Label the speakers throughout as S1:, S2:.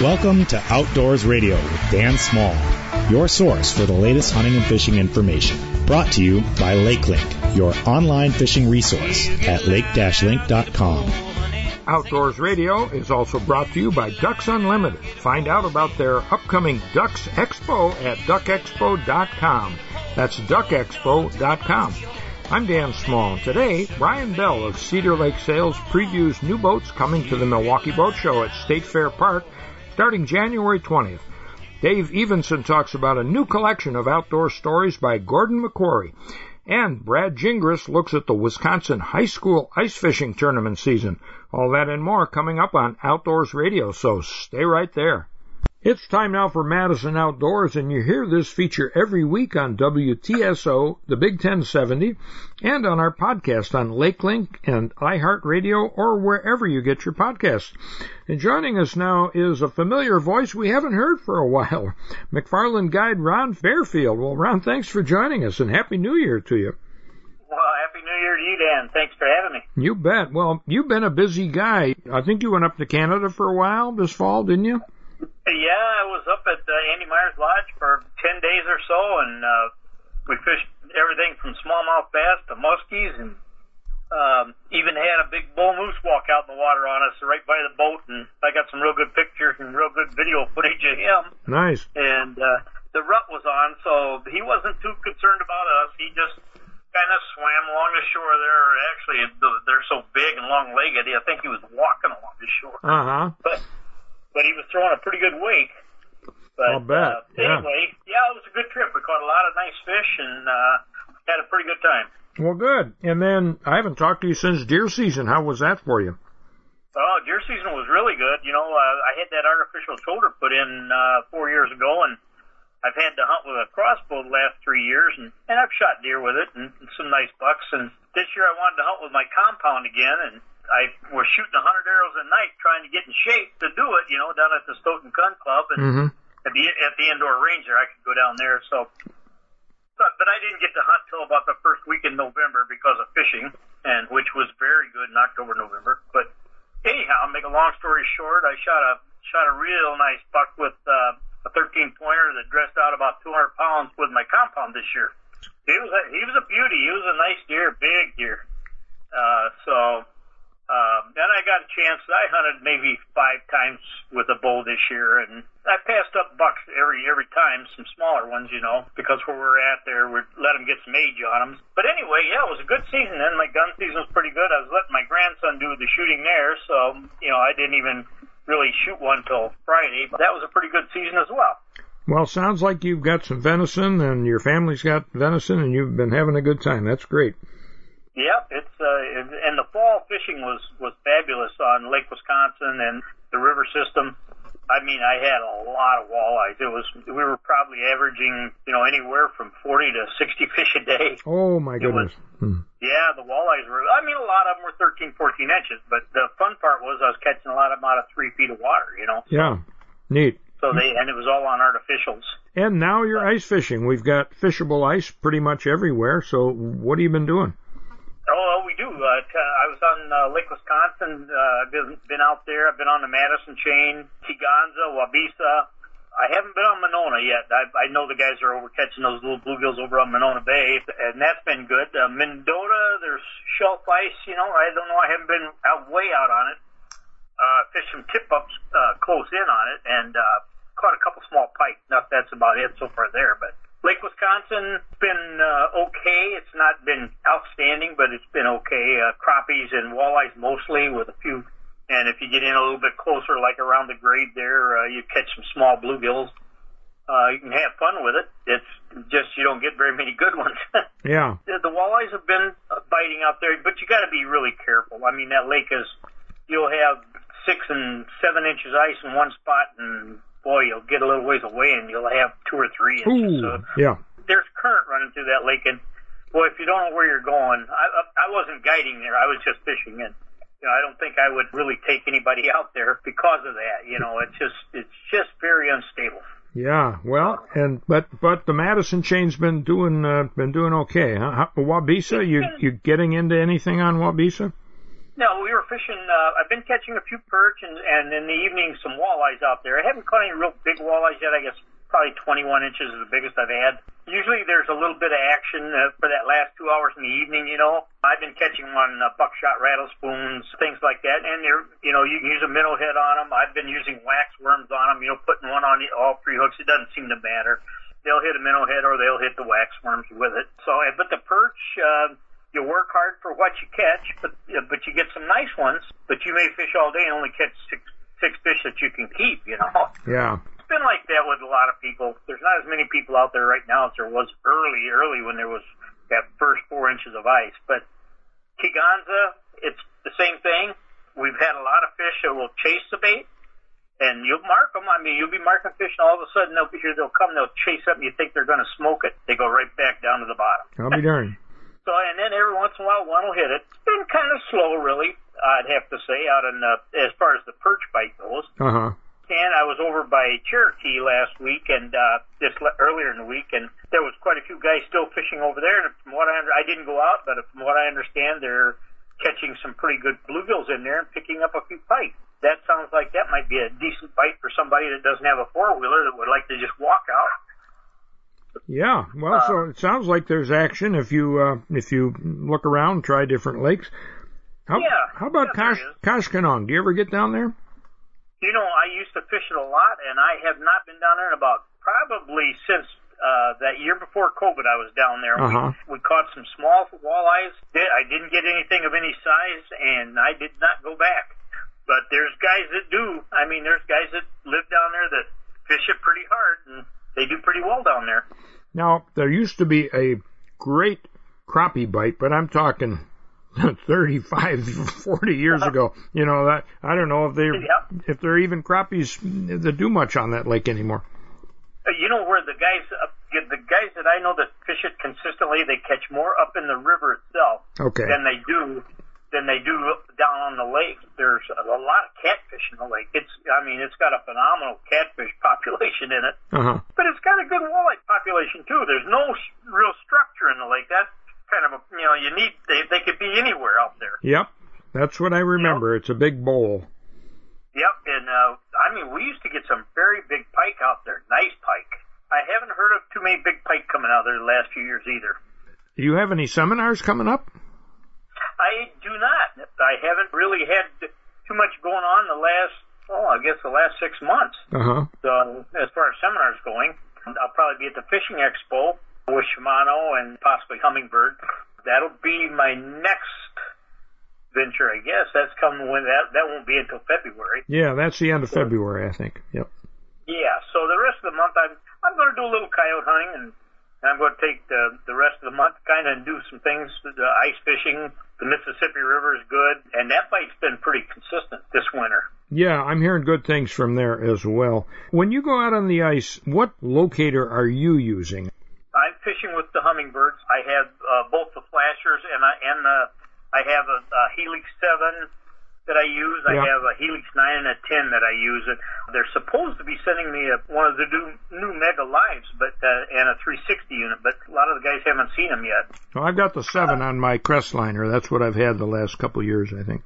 S1: Welcome to Outdoors Radio with Dan Small, your source for the latest hunting and fishing information. Brought to you by LakeLink, your online fishing resource at lake-link.com.
S2: Outdoors Radio is also brought to you by Ducks Unlimited. Find out about their upcoming Ducks Expo at duckexpo.com. That's duckexpo.com. I'm Dan Small. Today, Brian Bell of Cedar Lake Sales previews new boats coming to the Milwaukee Boat Show at State Fair Park starting January 20th. Dave Evenson talks about a new collection of outdoor stories by Gordon MacQuarrie. And Brad Gingras looks at the Wisconsin High School Ice Fishing Tournament season. All that and more coming up on Outdoors Radio, so stay right there. It's time now for Madison Outdoors, and you hear this feature every week on WTSO, the Big 1070, and on our podcast on LakeLink and iHeartRadio or wherever you get your podcasts. And joining us now is a familiar voice we haven't heard for a while, McFarland guide Ron Barefield. Well, Ron, thanks for joining us, and Happy New Year to you.
S3: Well, Happy New Year to you, Dan. Thanks for having me.
S2: You bet. Well, you've been a busy guy. I think you went up to Canada for a while this fall, didn't you?
S3: Yeah, I was up at uh, Andy Myers Lodge for 10 days or so, and uh, we fished everything from smallmouth bass to muskies, and um, even had a big bull moose walk out in the water on us right by the boat, and I got some real good pictures and real good video footage of him.
S2: Nice.
S3: And uh, the rut was on, so he wasn't too concerned about us. He just kind of swam along the shore there. Actually, they're so big and long-legged. I think he was walking along the shore.
S2: Uh huh.
S3: But but he was throwing a pretty good wake. But
S2: I'll bet.
S3: Uh,
S2: Yeah.
S3: anyway, yeah, it was a good trip. We caught a lot of nice fish and uh, had a pretty good time.
S2: Well, good. And then I haven't talked to you since deer season. How was that for you?
S3: Oh, deer season was really good. You know, uh, I had that artificial shoulder put in uh, four years ago, and I've had to hunt with a crossbow the last three years, and, and I've shot deer with it and, and some nice bucks. And this year I wanted to hunt with my compound again, and I was shooting a hundred arrows a night trying to get in shape to do it. You know, down at the Stoughton Gun Club, and
S2: Mm-hmm.
S3: at the at the indoor range there, I could go down there. So, but but I didn't get to hunt till about the first week in November because of fishing, and which was very good in October, November. But anyhow, make a long story short, I shot a shot a real nice buck with uh, a 13 pointer that dressed out about 200 pounds with my compound this year. He was a, he was a beauty. He was a nice deer, big deer. Uh, so um, then I got a chance. I hunted maybe five times with a bow this year, and I passed up bucks every every time. Some smaller ones, you know, because where we're at there, we let them get some age on them. But anyway, yeah, it was a good season. Then my gun season was pretty good. I was letting my grandson do the shooting there, so you know, I didn't even really shoot one till Friday. But that was a pretty good season as well.
S2: Well, sounds like you've got some venison and your family's got venison and you've been having a good time. That's great.
S3: Yep, it's uh, and the fall fishing was was fabulous on Lake Wisconsin and the river system. I mean, I had a lot of walleyes. It was we were probably averaging you know anywhere from forty to sixty fish a day.
S2: Oh my goodness. Hmm.
S3: Yeah, the walleyes were. I mean, a lot of them were 13, 14 inches, but the fun part was I was catching a lot of them out of three feet of water. You know,
S2: Yeah. Neat.
S3: so they and it was all on artificials.
S2: And now you're ice fishing. We've got fishable ice pretty much everywhere. So what have you been doing?
S3: Oh, we do. Uh, t- I was on uh, Lake Wisconsin. Uh, I've been, been out there. I've been on the Madison chain, Kegonsa, Waubesa. I haven't been on Monona yet. I, I know the guys are over catching those little bluegills over on Monona Bay, and that's been good. Uh, Mendota, there's shelf ice. You know, I don't know. I haven't been out way out on it. Uh, fished some tip ups uh, close in on it, and uh, caught a couple small pike. Now, that's about it so far there, but. Lake Wisconsin has been uh, okay. It's not been outstanding, but it's been okay. Uh, crappies and walleyes mostly, with a few. And if you get in a little bit closer, like around the grade there, uh, you catch some small bluegills. Uh, you can have fun with it. It's just you don't get very many good ones.
S2: Yeah.
S3: the, the walleyes have been uh, biting out there, but you got to be really careful. I mean, that lake is. You'll have six and seven inches ice in one spot, and boy, you'll get a little ways away, and you'll have two or three inches.
S2: Ooh.
S3: So
S2: Yeah.
S3: there's current running through that lake, and boy, if you don't know where you're going, I I wasn't guiding there. I was just fishing, and you know, I don't think I would really take anybody out there because of that. You know, it's just it's just very unstable.
S2: Yeah. Well, and but but the Madison chain's been doing uh, been doing okay. Huh? Waubesa, you you getting into anything on Waubesa?
S3: No, we were fishing. Uh, I've been catching a few perch and, and in the evening some walleyes out there. I haven't caught any real big walleyes yet. I guess probably 21 inches is the biggest I've had. Usually there's a little bit of action uh, for that last two hours in the evening, you know. I've been catching on uh, buckshot rattle spoons, things like that. And they're, you know, you can use a minnow head on them. I've been using wax worms on them, you know, putting one on all three hooks. It doesn't seem to matter. They'll hit a minnow head or they'll hit the wax worms with it. So, but the perch, uh, you work hard for what you catch, but but you get some nice ones. But you may fish all day and only catch six six fish that you can keep. You know.
S2: Yeah.
S3: It's been like that with a lot of people. There's not as many people out there right now as there was early, early when there was that first four inches of ice. But Kegonsa, it's the same thing. We've had a lot of fish that will chase the bait, and you'll mark them. I mean, you'll be marking fish, and all of a sudden they'll be here. They'll come. They'll chase up, and you think they're going to smoke it. They go right back down to the bottom.
S2: I'll be darned.
S3: So, and then every once in a while, one will hit it. It's been kind of slow, really. I'd have to say, out in the, as far as the perch bite goes.
S2: Uh huh.
S3: And I was over by Cherokee last week, and uh, just le- earlier in the week, and there was quite a few guys still fishing over there. And from what I under, I didn't go out, but from what I understand, they're catching some pretty good bluegills in there and picking up a few pike. That sounds like that might be a decent bite for somebody that doesn't have a four wheeler that would like to just walk out.
S2: Yeah, well, so it sounds like there's action if you uh, if you look around, try different lakes. How,
S3: Yeah,
S2: How about
S3: yeah, there
S2: Kosh. Koshkonong? Do you ever get down there?
S3: You know, I used to fish it a lot, and I have not been down there in about probably since uh, that year before COVID. I was down there.
S2: Uh-huh.
S3: We, we caught some small walleyes. I didn't get anything of any size, and I did not go back. But there's guys that do. I mean, there's guys that live down there that fish it pretty hard, and they do pretty well down there.
S2: Now there used to be a great crappie bite, but I'm talking 35, 40 years ago. You know that I don't know if they
S3: Yep.
S2: if they're even crappies that do much on that lake anymore.
S3: Uh, You know where the guys, uh, the guys that I know that fish it consistently, they catch more up in the river itself
S2: Okay.
S3: than they do than they do down on the lake. There's a lot of catfish in the lake. It's, I mean, it's got a phenomenal catfish population in it,
S2: Uh huh.
S3: but it's got a good walleye population too. There's no s- real structure in the lake. That's kind of a, you know, you need they they could be anywhere out there.
S2: Yep. That's what I remember. It's a big bowl.
S3: Yep, and uh, I mean, we used to get some very big pike out there, nice pike. I haven't heard of too many big pike coming out there the last few years either.
S2: Do you have any seminars coming up?
S3: I do not. I haven't really had too much going on the last, oh, I guess the last six months.
S2: Uh huh.
S3: So as far as seminars going, I'll probably be at the fishing expo with Shimano and possibly Humminbird. That'll be my next venture, I guess. That's coming when that that won't be until February.
S2: Yeah, that's the end of February, I think. Yep.
S3: Yeah. So the rest of the month, I'm I'm going to do a little coyote hunting, and I'm going to take the the rest of the month kind of do some things. The ice fishing, the Mississippi River is good, and that bite's been pretty consistent this winter.
S2: Yeah, I'm hearing good things from there as well. When you go out on the ice, what locator are you using?
S3: I'm fishing with the Humminbirds. I have uh, both the flashers and I and the I have a, a Helix seven that I use. I have a Helix nine and a ten that I use. And they're supposed to be sending me a, one of the new new Mega Lives, but uh, and a 360 unit, but a lot of the guys haven't seen them yet.
S2: Well, I've got the seven on my Crestliner. That's what I've had the last couple of years, I think.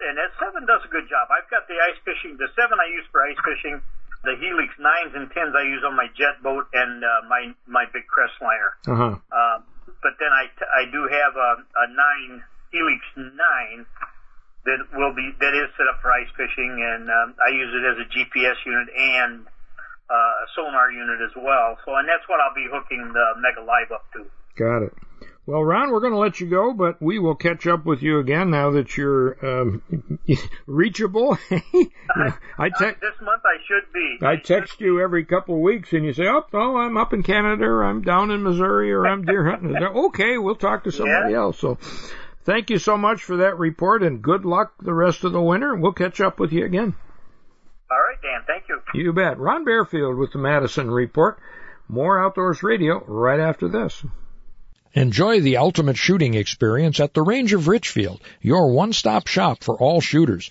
S3: And that seven does a good job. I've got the ice fishing. The seven I use for ice fishing. The Helix nines and tens I use on my jet boat and uh, my my big Crestliner.
S2: Uh huh.
S3: Uh, but then I, I do have a, a nine Helix nine that will be that is set up for ice fishing, and um, I use it as a GPS unit and uh, a sonar unit as well. So, and that's what I'll be hooking the Mega Live up to.
S2: Got it. Well, Ron, we're going to let you go, but we will catch up with you again now that you're um, reachable. I te-
S3: This month I should be.
S2: I text you every couple of weeks, and you say, "Oh, oh, I'm up in Canada, or I'm down in Missouri, or I'm deer hunting." Okay, we'll talk to somebody else. So, thank you so much for that report, and good luck the rest of the winter. We'll catch up with you again.
S3: All right, Dan. Thank you.
S2: You bet. Ron Barefield with the Madison Report. More Outdoors Radio right after this. Enjoy the ultimate shooting experience at the Range of Richfield, your one-stop shop for all shooters.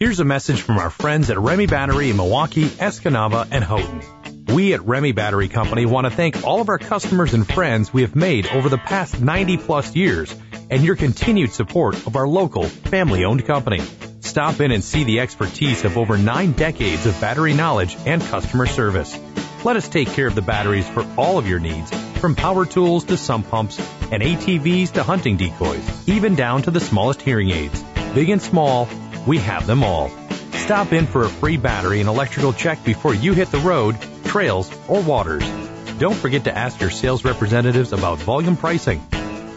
S4: Here's a message from our friends at Remy Battery in Milwaukee, Escanaba, and Houghton. We at Remy Battery Company want to thank all of our customers and friends we have made over the past 90 plus years and your continued support of our local family owned company. Stop in and see the expertise of over nine decades of battery knowledge and customer service. Let us take care of the batteries for all of your needs, from power tools to sump pumps and ATVs to hunting decoys, even down to the smallest hearing aids. Big and small, we have them all. Stop in for a free battery and electrical check before you hit the road, trails, or waters. Don't forget to ask your sales representatives about volume pricing.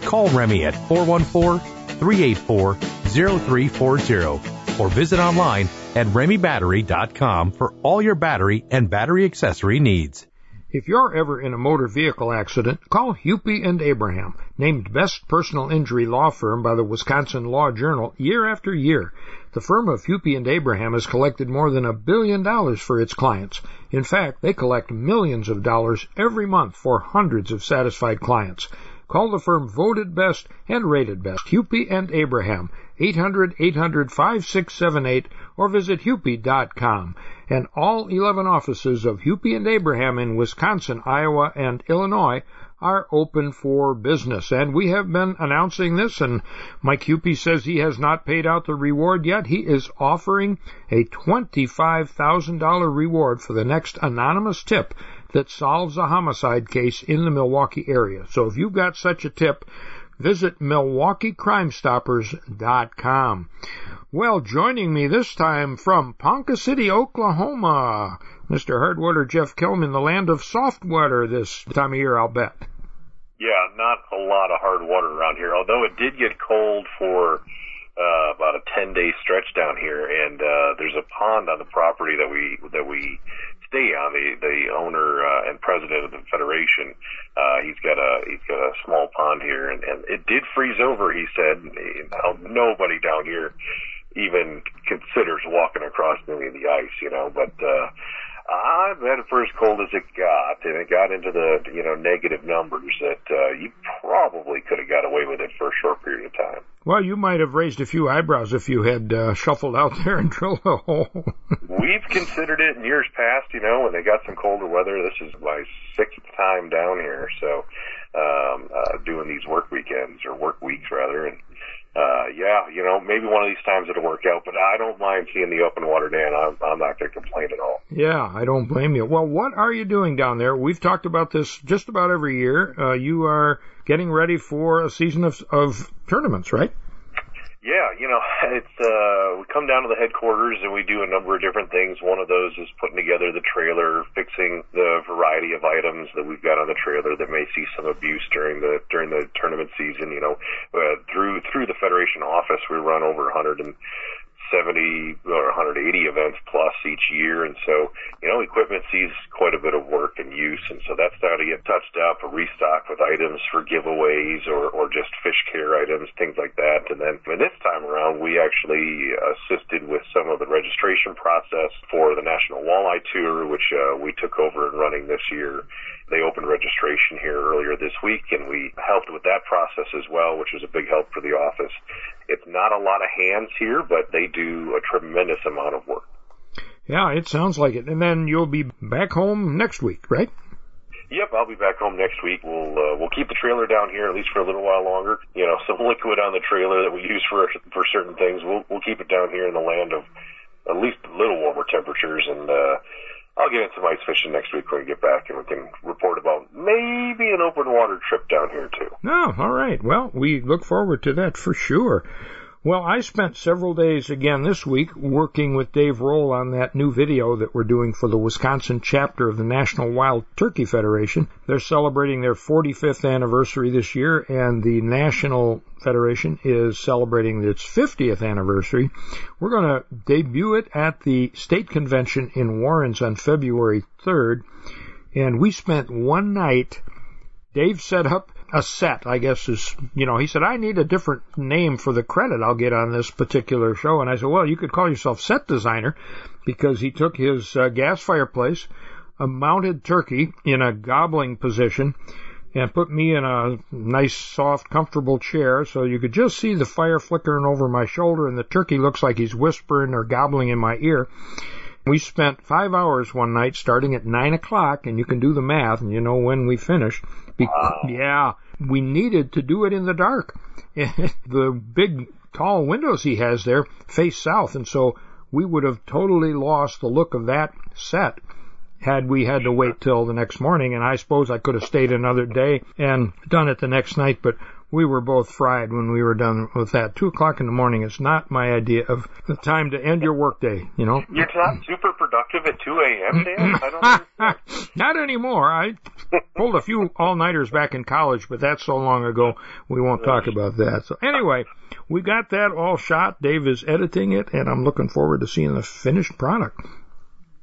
S4: Call Remy at 414-384-0340 or visit online at remybattery.com for all your battery and battery accessory needs.
S2: If you're ever in a motor vehicle accident, call Hupy and Abraham, named best personal injury law firm by the Wisconsin Law Journal year after year. The firm of Hupy and Abraham has collected more than a billion dollars for its clients. In fact, they collect millions of dollars every month for hundreds of satisfied clients. Call the firm voted best and rated best, Hupy and Abraham, 800-800-5678 or visit hupy.com. And all 11 offices of Hupy and Abraham in Wisconsin, Iowa, and Illinois are open for business. And we have been announcing this, and Mike Hupy says he has not paid out the reward yet. He is offering a $25,000 reward for the next anonymous tip that solves a homicide case in the Milwaukee area. So if you've got such a tip, visit MilwaukeeCrimeStoppers.com. Well, joining me this time from Ponca City, Oklahoma, Mr. Hardwater Jeff Kelman, the land of soft water this time of year, I'll bet.
S5: Yeah, not a lot of hard water around here, although it did get cold for uh, about a 10 day stretch down here and uh, there's a pond on the property that we that we stay on. The the owner uh, and president of the federation, uh, he's got a he's got a small pond here, and, and it did freeze over. He said, nobody down here even considers walking across any of the ice, you know. But uh, I bet for as cold as it got, and it got into the you know negative numbers, that uh, you probably could have got away with it for a short period of time.
S2: Well, you might have raised a few eyebrows if you had uh, shuffled out there and drilled a hole.
S5: We've considered it in years past, you know, when they got some colder weather. This is my sixth time down here, so um, uh, doing these work weekends or work weeks rather, and uh, yeah, you know, maybe one of these times it'll work out, but I don't mind seeing the open water, Dan. I'm, I'm not going to complain at all.
S2: Yeah, I don't blame you. Well, what are you doing down there? We've talked about this just about every year. Uh, you are getting ready for a season of, of tournaments, right?
S5: Yeah, you know, it's uh we come down to the headquarters and we do a number of different things. One of those is putting together the trailer, fixing the variety of items that we've got on the trailer that may see some abuse during the during the tournament season, you know. Uh, through through the federation office we run over 100 and 70 or 180 events plus each year. And so, you know, equipment sees quite a bit of work and use. And so that's how to get touched up or restocked with items for giveaways or, or just fish care items, things like that. And then and this time around, we actually assisted with some of the registration process for the National Walleye Tour, which uh, we took over and running this year. They opened registration here earlier this week, and we helped with that process as well, which was a big help for the office. It's not a lot of hands here, but they do a tremendous amount of work.
S2: Yeah, it sounds like it. And then you'll be back home next week, right?
S5: Yep, I'll be back home next week. We'll uh, we'll keep the trailer down here at least for a little while longer. You know, some liquid on the trailer that we use for for certain things. We'll we'll keep it down here in the land of at least a little warmer temperatures and uh I'll get into ice fishing next week when we get back, and we can report about maybe an open water trip down here too.
S2: Oh, all right. Well, we look forward to that for sure. Well, I spent several days again this week working with Dave Roll on that new video that we're doing for the Wisconsin chapter of the National Wild Turkey Federation. They're celebrating their 45th anniversary this year, and the National Federation is celebrating its 50th anniversary. We're going to debut it at the state convention in Warrens on February 3rd, and we spent one night. Dave set up a set, I guess is, you know, he said, I need a different name for the credit I'll get on this particular show. And I said, well, you could call yourself set designer because he took his uh, gas fireplace, a mounted turkey in a gobbling position, and put me in a nice, soft, comfortable chair so you could just see the fire flickering over my shoulder and the turkey looks like he's whispering or gobbling in my ear. We spent five hours one night starting at nine o'clock, and you can do the math, and you know when we finished. Be- wow. Yeah, we needed to do it in the dark. the big tall windows he has there face south, and so we would have totally lost the look of that set had we had to wait till the next morning. And I suppose I could have stayed another day and done it the next night, but we were both fried when we were done with that. Two o'clock in the morning is not my idea of the time to end your workday. You know,
S5: you're not super productive at two a.m. Dan. I
S2: don't. not anymore. I pulled a few all nighters back in college, but that's so long ago. We won't talk about that. So anyway, we got that all shot. Dave is editing it, and I'm looking forward to seeing the finished product.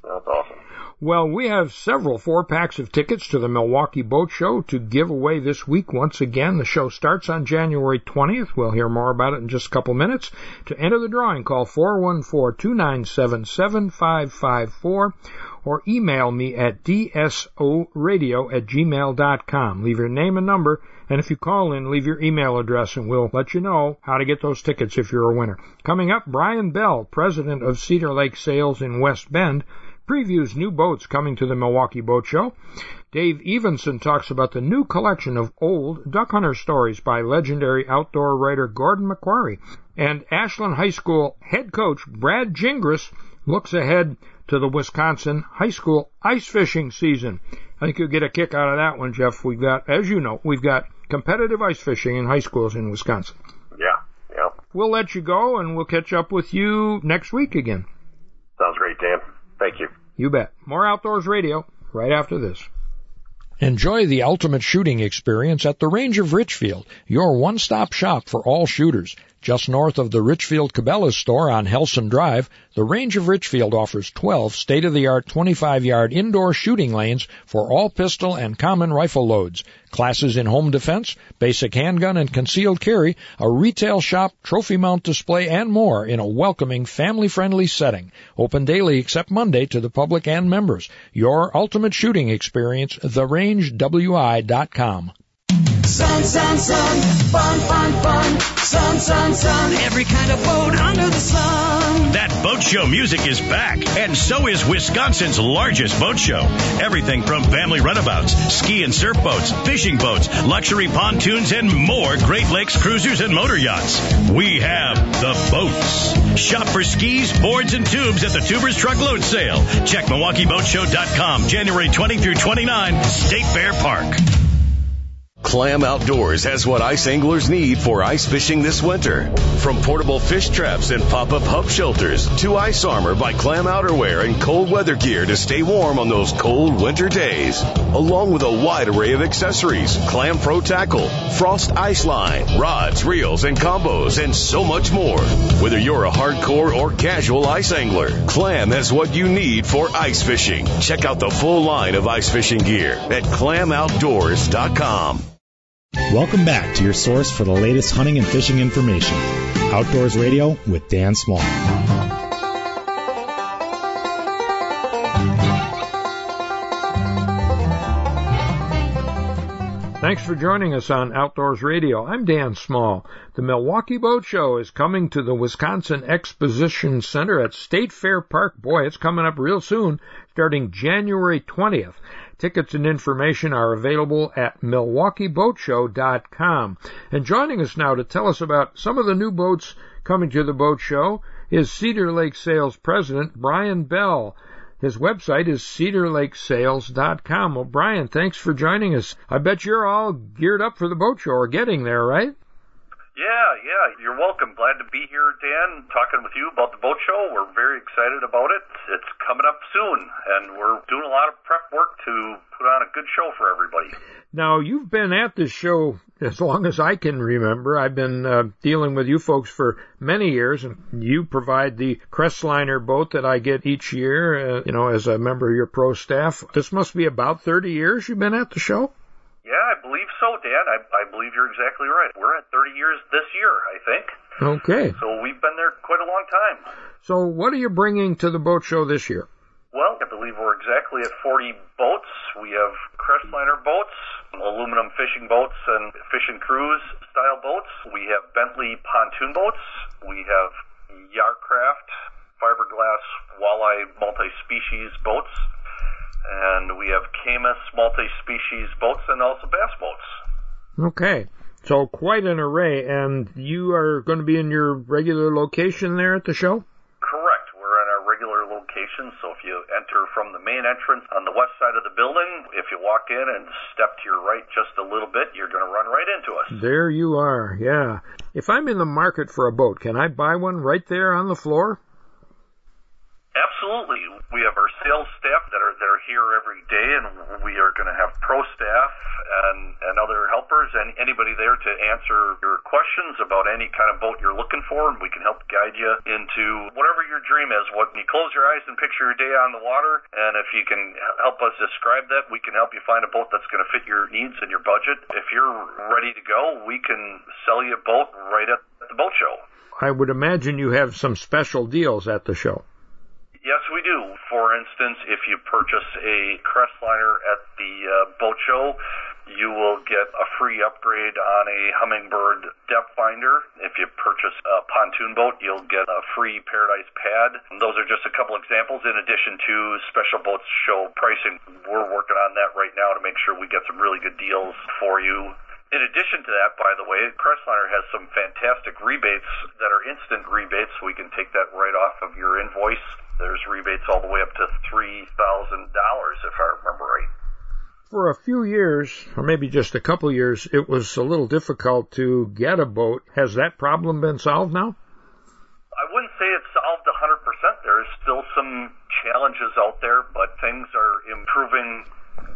S5: That's awesome.
S2: Well, we have several four packs of tickets to the Milwaukee Boat Show to give away this week. Once again, the show starts on January 20th. We'll hear more about it in just a couple minutes. To enter the drawing, call 414-297-7554 or email me at dsoradio at gmail.com. Leave your name and number, and if you call in, leave your email address, and we'll let you know how to get those tickets if you're a winner. Coming up, Brian Bell, president of Cedar Lake Sales in West Bend, previews new boats coming to the Milwaukee Boat Show. Dave Evenson talks about the new collection of old duck hunter stories by legendary outdoor writer Gordon MacQuarrie. And Ashland High School head coach Brad Gingras looks ahead to the Wisconsin high school ice fishing season. I think you'll get a kick out of that one, Jeff. We've got, as you know, we've got competitive ice fishing in high schools in Wisconsin.
S5: Yeah, yeah.
S2: We'll let you go and we'll catch up with you next week again.
S5: Sounds great, Dan. Thank you.
S2: You bet. More Outdoors Radio right after this. Enjoy the ultimate shooting experience at the Range of Richfield, your one-stop shop for all shooters. Just north of the Richfield Cabela's store on Helson Drive, the Range of Richfield offers 12 state-of-the-art 25-yard indoor shooting lanes for all pistol and common rifle loads, classes in home defense, basic handgun and concealed carry, a retail shop, trophy mount display, and more in a welcoming, family-friendly setting. Open daily except Monday to the public and members. Your ultimate shooting experience, therangewi.com.
S6: Sun, sun, sun, fun, fun, fun. Sun, sun, sun, every kind of boat under the sun.
S7: That boat show music is back, and so is Wisconsin's largest boat show. Everything from family runabouts, ski and surf boats, fishing boats, luxury pontoons, and more Great Lakes cruisers and motor yachts. We have the boats. Shop for skis, boards, and tubes at the Tubers Truckload Sale. Check MilwaukeeBoatShow.com, January 20 through 29, State Fair Park.
S8: Clam Outdoors has what ice anglers need for ice fishing this winter. From portable fish traps and pop-up hub shelters to ice armor by Clam Outerwear and cold weather gear to stay warm on those cold winter days. Along with a wide array of accessories, Clam Pro Tackle, Frost Ice Line, rods, reels, and combos, and so much more. Whether you're a hardcore or casual ice angler, Clam has what you need for ice fishing. Check out the full line of ice fishing gear at clamoutdoors.com.
S1: Welcome back to your source for the latest hunting and fishing information. Outdoors Radio with Dan Small.
S2: Thanks for joining us on Outdoors Radio. I'm Dan Small. The Milwaukee Boat Show is coming to the Wisconsin Exposition Center at State Fair Park. Boy, it's coming up real soon, starting January 20th. Tickets and information are available at milwaukeeboatshow.com. And joining us now to tell us about some of the new boats coming to the boat show is Cedar Lake Sales President Brian Bell. His website is cedarlakesales.com. Well, Brian, thanks for joining us. I bet you're all geared up for the boat show or getting there, right?
S9: Yeah, yeah, you're welcome. Glad to be here, Dan, talking with you about the boat show. We're very excited about it. It's coming up soon, and we're doing a lot of prep work to put on a good show for everybody.
S2: Now, you've been at this show as long as I can remember. I've been uh, dealing with you folks for many years, and you provide the Crestliner boat that I get each year, uh, you know, as a member of your pro staff. This must be about 30 years you've been at the show?
S9: Yeah, I believe so, Dan. I, I believe you're exactly right. We're at 30 years this year, I think.
S2: Okay.
S9: So we've been there quite a long time.
S2: So, what are you bringing to the boat show this year?
S9: Well, I believe we're exactly at 40 boats. We have Crestliner boats, aluminum fishing boats, and fish and cruise style boats. We have Bentley pontoon boats. We have Yarcraft fiberglass walleye multi-species boats and we have Caymas multi-species boats and also bass boats.
S2: Okay. So quite an array, and you are going to be in your regular location there at the show?
S9: Correct. We're in our regular location, so if you enter from the main entrance on the west side of the building, if you walk in and step to your right just a little bit, you're going to run right into us.
S2: There you are, yeah. If I'm in the market for a boat, can I buy one right there on the floor?
S9: Absolutely. We have our sales staff that are that are here every day, and we are going to have pro staff and and other helpers and anybody there to answer your questions about any kind of boat you're looking for, and we can help guide you into whatever your dream is. What you close your eyes and picture your day on the water, and if you can help us describe that, we can help you find a boat that's going to fit your needs and your budget. If you're ready to go, we can sell you a boat right at the boat show.
S2: I would imagine you have some special deals at the show.
S9: Yes, we do. For instance, if you purchase a Crestliner at the uh, boat show, you will get a free upgrade on a Humminbird depth finder. If you purchase a pontoon boat, you'll get a free Paradise pad. And those are just a couple examples in addition to special boats show pricing. We're working on that right now to make sure we get some really good deals for you. In addition to that, by the way, Crestliner has some fantastic rebates that are instant rebates. We can take that right off of your invoice. There's rebates all the way up to $3,000 if I remember right.
S2: For a few years, or maybe just a couple years, it was a little difficult to get a boat. Has that problem been solved now?
S9: I wouldn't say it's solved 100%. There's still some challenges out there, but things are improving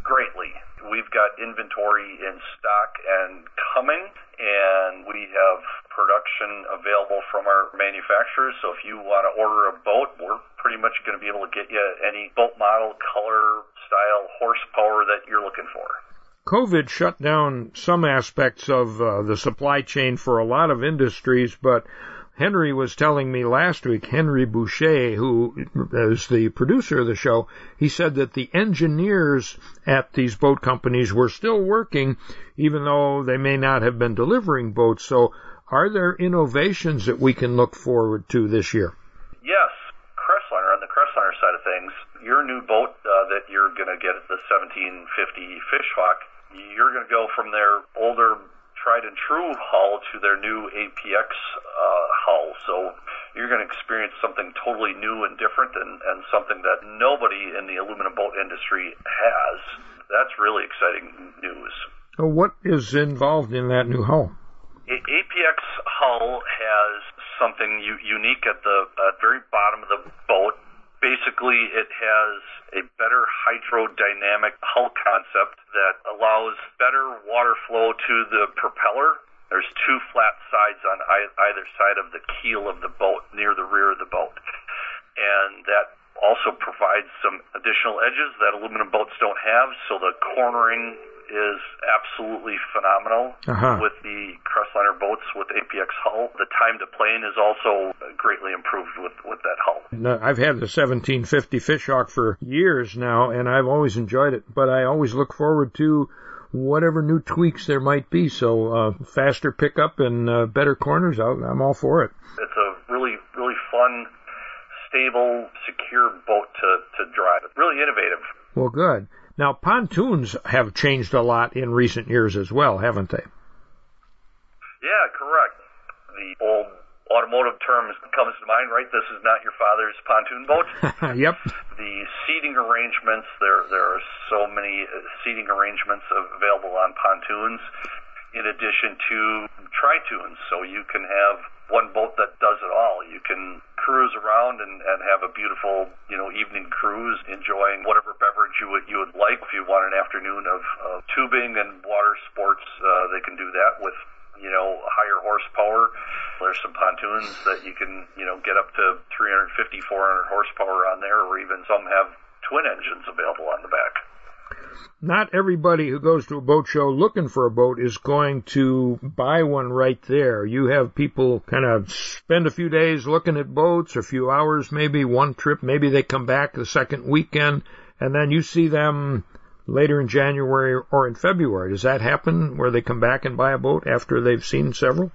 S9: greatly. We've got inventory in stock and coming, and we have production available from our manufacturers. So if you want to order a boat, we're pretty much going to be able to get you any boat model, color, style, horsepower that you're looking for.
S2: COVID shut down some aspects of uh, the supply chain for a lot of industries, but Henry was telling me last week, Henry Boucher, who is the producer of the show, he said that the engineers at these boat companies were still working, even though they may not have been delivering boats. So, are there innovations that we can look forward to this year?
S9: Yes. Crestliner, on the Crestliner side of things, your new boat uh, that you're going to get the 1750 Fishhawk, you're going to go from their older tried and true hull to their new APX uh, hull. So you're going to experience something totally new and different and, and something that nobody in the aluminum boat industry has. That's really exciting news.
S2: What is involved in that new hull?
S9: A- APX hull has something u- unique at the uh, very bottom of the boat. Basically, it has a better hydrodynamic hull concept that allows better water flow to the propeller. There's two flat sides on either side of the keel of the boat near the rear of the boat. And that also provides some additional edges that aluminum boats don't have, so the cornering is absolutely phenomenal
S2: Uh-huh.
S9: with the Crestliner boats with APX hull. The time to plane is also greatly improved with, with that hull.
S2: No, I've had the 1750 Fishhawk for years now, and I've always enjoyed it. But I always look forward to whatever new tweaks there might be. So uh, faster pickup and uh, better corners, I'm all for it.
S9: It's a really, really fun, stable, secure boat to, to drive. Really innovative.
S2: Well, good. Now pontoons have changed a lot in recent years as well, haven't they?
S9: Yeah, correct. The old automotive term comes to mind, right? This is not your father's pontoon boat.
S2: yep.
S9: the seating arrangements, there there are so many uh, seating arrangements available on pontoons. in addition to tri-toons. So you can have one boat that does it all. You can cruise around and, and have a beautiful, you know, evening cruise, enjoying whatever beverage you would you would like. If you want an afternoon of, of tubing and water sports, uh, they can do that with you know, higher horsepower. There's some pontoons that you can, you know, get up to 350, 400 horsepower on there, or even some have twin engines available on the back.
S2: Not everybody who goes to a boat show looking for a boat is going to buy one right there. You have people kind of spend a few days looking at boats, a few hours, maybe one trip, maybe they come back the second weekend, and then you see them later in January or in February. Does that happen where they come back and buy a boat after they've seen several?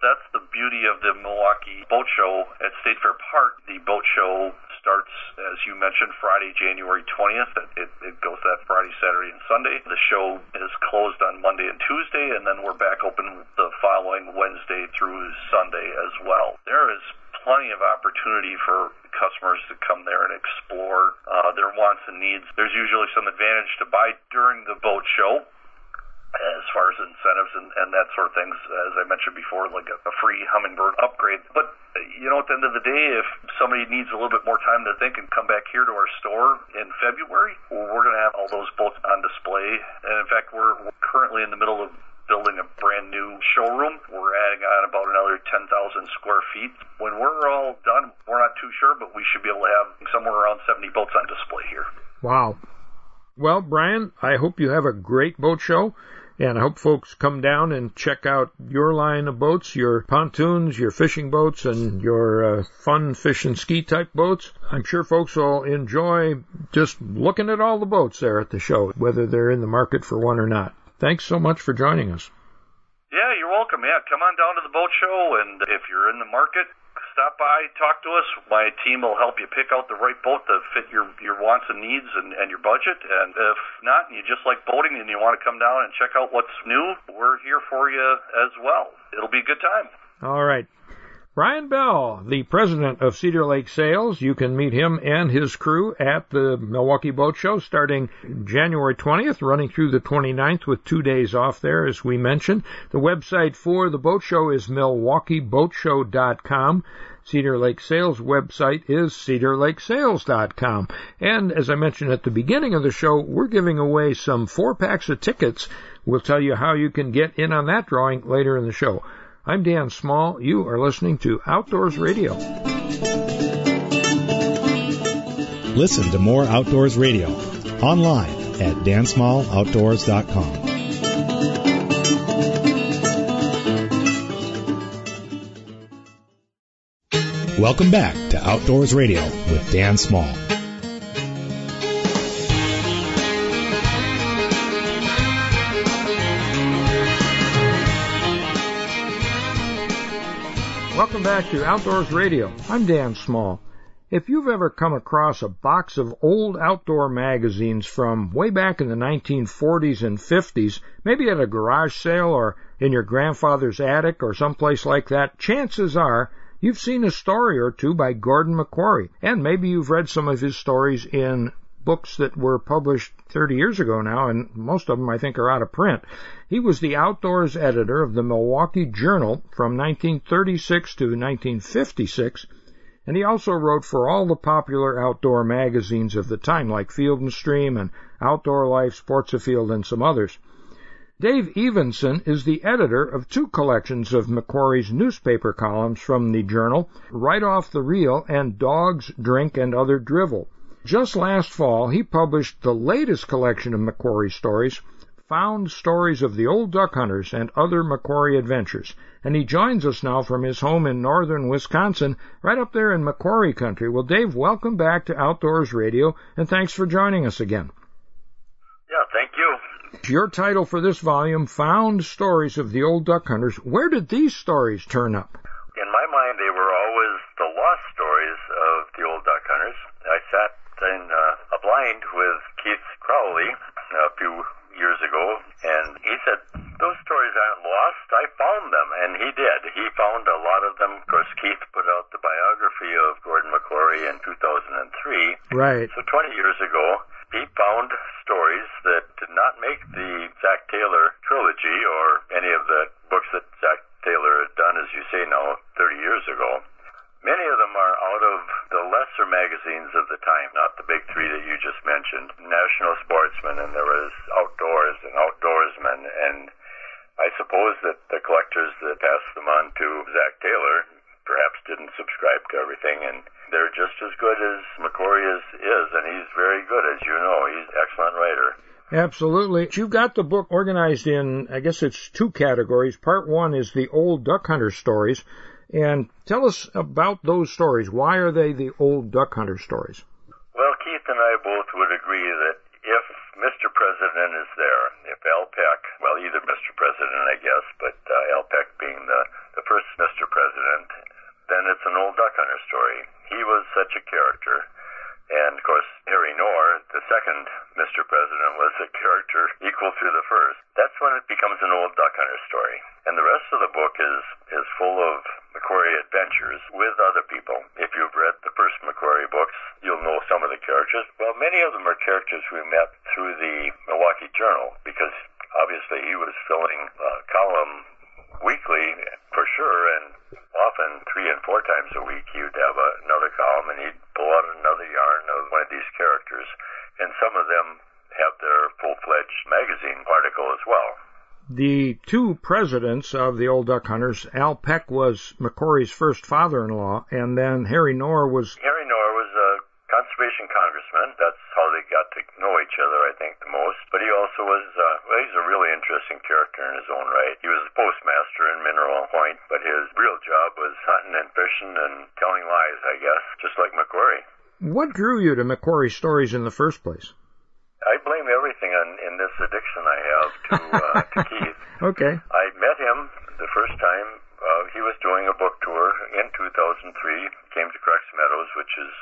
S9: That's the beauty of the Milwaukee Boat Show at State Fair Park. The boat show starts, as you mentioned, Friday, January 20th. It, it goes that Friday, Saturday, and Sunday. The show is closed on Monday and Tuesday, and then we're back open the following Wednesday through Sunday as well. There is plenty of opportunity for customers to come there and explore uh, their wants and needs. There's usually some advantage to buy during the boat show as far as incentives and, and that sort of things, as I mentioned before, like a, a free Humminbird upgrade. But, you know, at the end of the day, if somebody needs a little bit more time to think and come back here to our store in February, we're going to have all those boats on display. And in fact, we're, we're currently in the middle of building a brand new showroom. We're adding on about another 10,000 square feet. When we're all done, we're not too sure, but we should be able to have somewhere around 70 boats on display here.
S2: Wow. Well, Brian, I hope you have a great boat show. And I hope folks come down and check out your line of boats, your pontoons, your fishing boats, and your uh, fun fish and ski type boats. I'm sure folks will enjoy just looking at all the boats there at the show, whether they're in the market for one or not. Thanks so much for joining us.
S9: Yeah, you're welcome. Yeah, come on down to the boat show, and if you're in the market, stop by, talk to us. My team will help you pick out the right boat to fit your your wants and needs and, and your budget. And if not, and you just like boating and you want to come down and check out what's new, we're here for you as well. It'll be a good time.
S2: All right. Brian Bell, the president of Cedar Lake Sales. You can meet him and his crew at the Milwaukee Boat Show starting January 20th, running through the 29th with two days off there, as we mentioned. The website for the boat show is milwaukeeboatshow.com. Cedar Lake Sales website is cedarlakesales.com. And as I mentioned at the beginning of the show, we're giving away some four packs of tickets. We'll tell you how you can get in on that drawing later in the show. I'm Dan Small. You are listening to Outdoors Radio.
S1: Listen to more Outdoors Radio online at dansmalloutdoors.com. Welcome back to Outdoors Radio with Dan Small.
S2: Welcome back to Outdoors Radio. I'm Dan Small. If you've ever come across a box of old outdoor magazines from way back in the 1940s and 50s, maybe at a garage sale or in your grandfather's attic or someplace like that, chances are you've seen a story or two by Gordon MacQuarrie, and maybe you've read some of his stories in books that were published 30 years ago now, and most of them I think are out of print. He was the outdoors editor of the Milwaukee Journal from 1936 to 1956, and he also wrote for all the popular outdoor magazines of the time, like Field and Stream and Outdoor Life, Sports Afield, and some others. Dave Evenson is the editor of two collections of MacQuarrie's newspaper columns from the Journal, Right Off the Reel and Dogs, Drink, and Other Drivel. Just last fall, he published the latest collection of MacQuarrie stories, Found Stories of the Old Duck Hunters and Other MacQuarrie Adventures. And he joins us now from his home in northern Wisconsin, right up there in MacQuarrie country. Well, Dave, welcome back to Outdoors Radio, and thanks for joining us again.
S10: Yeah, thank you.
S2: Your title for this volume, Found Stories of the Old Duck Hunters. Where did these stories turn up?
S10: In my mind, they were always the lost stories of the old duck hunters. I sat in uh, a blind with Keith Crowley a few years ago, and he said, those stories aren't lost. I found them, and he did. He found a lot of them. Of course, Keith put out the biography of Gordon MacQuarrie in 2003.
S2: Right.
S10: So 20 years ago, he found stories that did not make the Zack Taylor trilogy or any of the books that Zack Taylor had done, as you say now, 30 years ago. Many of them are out of the lesser magazines of the time, not the big three that you just mentioned. National Sportsman, and there was Outdoors and Outdoorsman, and I suppose that the collectors that passed them on to Zack Taylor perhaps didn't subscribe to everything, and they're just as good as MacQuarrie is, is, and he's very good, as you know. He's an excellent writer.
S2: Absolutely. You've got the book organized in, I guess it's two categories. Part one is the old duck hunter stories. And tell us about those stories. Why are they the old duck hunter stories?
S10: Well, Keith and I both would agree that if Mr. President is there, if Al Peck, well, either Mr. President, I guess, but uh, Al Peck being the, the first Mr. President, then it's an old duck hunter story. He was such a character. And of course, Harry Knorr, the second Mr. President, was a character equal to the first. That's when it becomes an old duck hunter story. And the rest of the book is, is full of MacQuarrie adventures with other people. If you've read the first MacQuarrie books, you'll know some of the characters. Well, many of them are characters we met through the Milwaukee Journal because obviously he was filling a column weekly for sure and often three and four times a week he would have another column and he'd pull out another yarn of one of these characters and some of them have their full-fledged magazine article as well
S2: the two presidents of the old duck hunters, Al Peck was MacQuarrie's first father-in-law, and then Harry Knorr was.
S10: Harry Knorr was a conservation congressman. That's how they got to know each other, I think, the most. But he also was, uh, well, he's a really interesting character in his own right. He was a postmaster in Mineral Point, but his real job was hunting and fishing and telling lies, I guess, just like MacQuarrie.
S2: What drew you to MacQuarrie's stories in the first place?
S10: I blame everything on in this addiction I have to uh, to Keith.
S2: Okay.
S10: I met him the first time. Uh, he was doing a book tour in 2003. Came to Crex Meadows, which is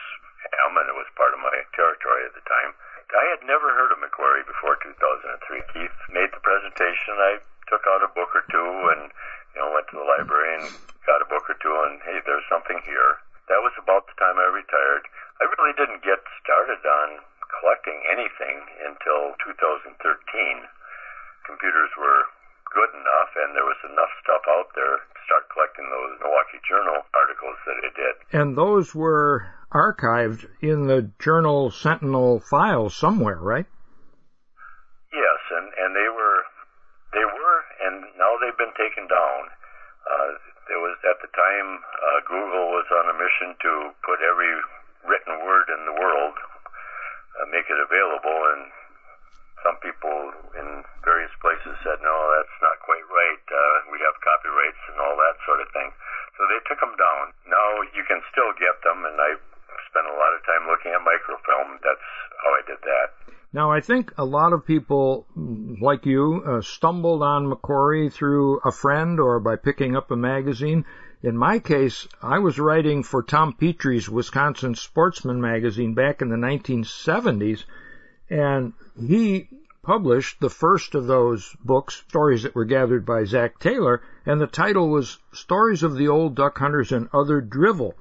S10: Ham, and it was part of my territory at the time. I had never heard of MacQuarrie before 2003. Keith made the presentation. I took out a book or two, and you know went to the library and got a book or two. And hey, there's something here. That was about the time I retired. I really didn't get started on collecting anything until 2013. Computers were good enough and there was enough stuff out there to start collecting those Milwaukee Journal articles that it did.
S2: And those were archived in the Journal Sentinel files somewhere, right?
S10: Yes, and, and they were they were and now they've been taken down. Uh, there was at the time uh, Google was on a mission to put every written word in the world uh, make it available. And some people in various places said, no, that's not quite right. Uh, we have copyrights and all that sort of thing. So they took them down. Now you can still get them, and I spent a lot of time looking at microfilm. That's how I did that.
S2: Now, I think a lot of people, like you, uh, stumbled on MacQuarrie through a friend or by picking up a magazine. In my case, I was writing for Tom Petrie's Wisconsin Sportsman magazine back in the 1970s, and he published the first of those books, stories that were gathered by Zack Taylor, and the title was Stories of the Old Duck Hunters and Other Drivel.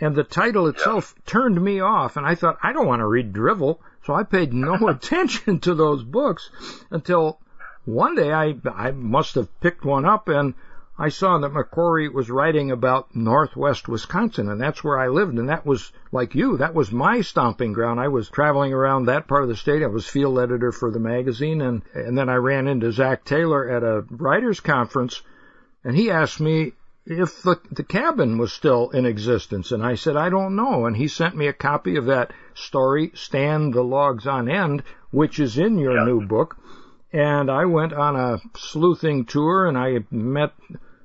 S2: And the title itself turned me off, and I thought, I don't want to read drivel. So I paid no attention to those books until one day I, I must have picked one up and I saw that MacQuarrie was writing about northwest Wisconsin, and that's where I lived, and that was like you, that was my stomping ground. I was traveling around that part of the state. I was field editor for the magazine, and and then I ran into Zack Taylor at a writers conference, and he asked me if the the cabin was still in existence, and I said I don't know, and he sent me a copy of that story, "Stand the Logs on End," which is in your
S10: Yeah.
S2: new book. And I went on a sleuthing tour, and I met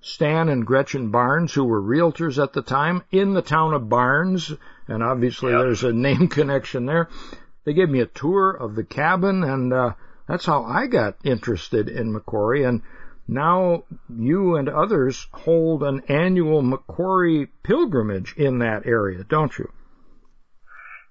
S2: Stan and Gretchen Barnes, who were realtors at the time in the town of Barnes, and obviously
S10: Yeah.
S2: there's a name connection there. They gave me a tour of the cabin, and uh, that's how I got interested in MacQuarrie. And now you and others hold an annual MacQuarrie pilgrimage in that area, don't you?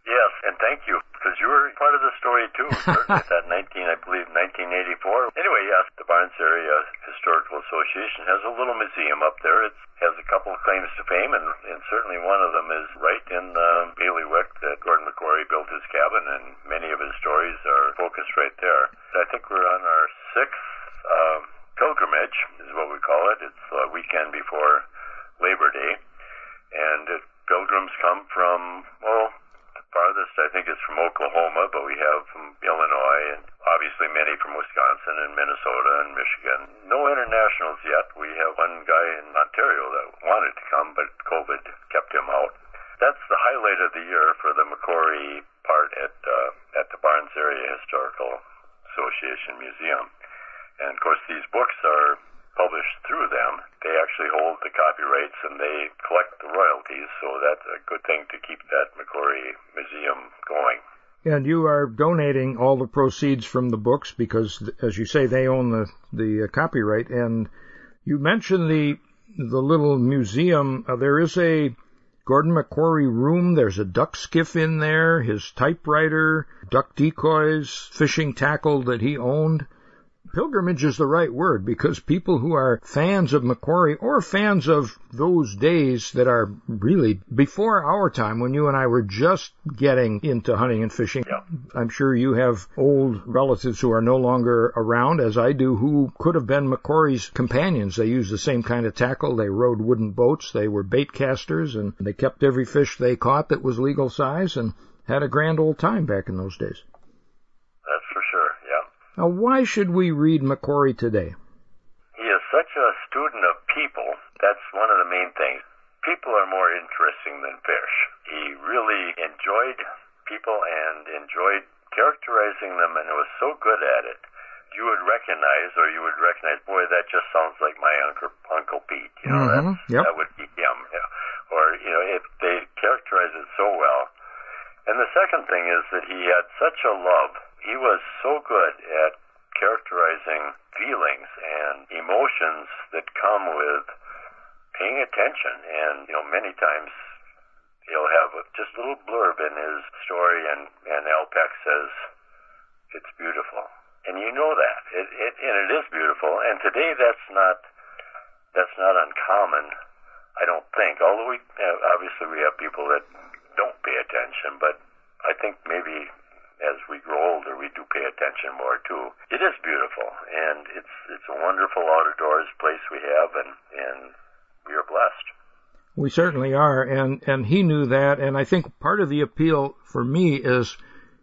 S10: Yes, and thank you, because you were part of the story too. At that 19, I believe, 1984. Anyway, yes, the Barnes Area Historical Association has a little museum up there. It has a couple of claims to fame, and, and certainly one of them is right in uh, bailiwick that Gordon MacQuarrie built his cabin, and many of his stories focus right there. I think we're on our sixth um, pilgrimage, is what we call it. It's a weekend before Labor Day, and it, pilgrims come from well, the farthest I think is from Oklahoma, but we have from Illinois and obviously many from Wisconsin and Minnesota and Michigan. No internationals yet. We have one guy in Ontario that wanted to come, but COVID kept him out. That's the highlight of the year for the MacQuarrie part at uh, at the Barnes Area Historical Association Museum. And of course, these books are published through them. They actually hold the copyrights and they collect the royalties, so that's a good thing to keep that MacQuarrie Museum going.
S2: And you are donating all the proceeds from the books because, as you say, they own the the uh, copyright. And you mentioned the the little museum. Uh, there is a Gordon MacQuarrie room. There's a duck skiff in there, his typewriter, duck decoys, fishing tackle that he owned pilgrimage is the right word because people who are fans of MacQuarrie or fans of those days that are really before our time when you and I were just getting into hunting and fishing.
S10: Yeah.
S2: I'm sure you have old relatives who are no longer around as I do who could have been MacQuarrie's companions. They used the same kind of tackle. They rode wooden boats. They were bait casters and they kept every fish they caught that was legal size and had a grand old time back in those days. Now, why should we read MacQuarrie today?
S10: He is such a student of people. That's one of the main things. People are more interesting than fish. He really enjoyed people and enjoyed characterizing them, and was so good at it. You would recognize, or you would recognize, boy, that just sounds like my uncle, Uncle Pete. You know,
S2: mm-hmm.
S10: that,
S2: yep.
S10: that would be him. Or, you know, if they characterize it so well. And the second thing is that he had such a love he was so good at characterizing feelings and emotions that come with paying attention. And, you know, many times he'll have a, just a little blurb in his story, and, and Al Peck says, it's beautiful. And you know that. It, it, and it is beautiful. And today that's not, that's not uncommon, I don't think. Although we, uh, obviously we have people that don't pay attention, but I think maybe as we grow older, we do pay attention more too. It is beautiful, and it's it's a wonderful out of doors place we have, and and we are blessed.
S2: We certainly are, and and he knew that, and I think part of the appeal for me is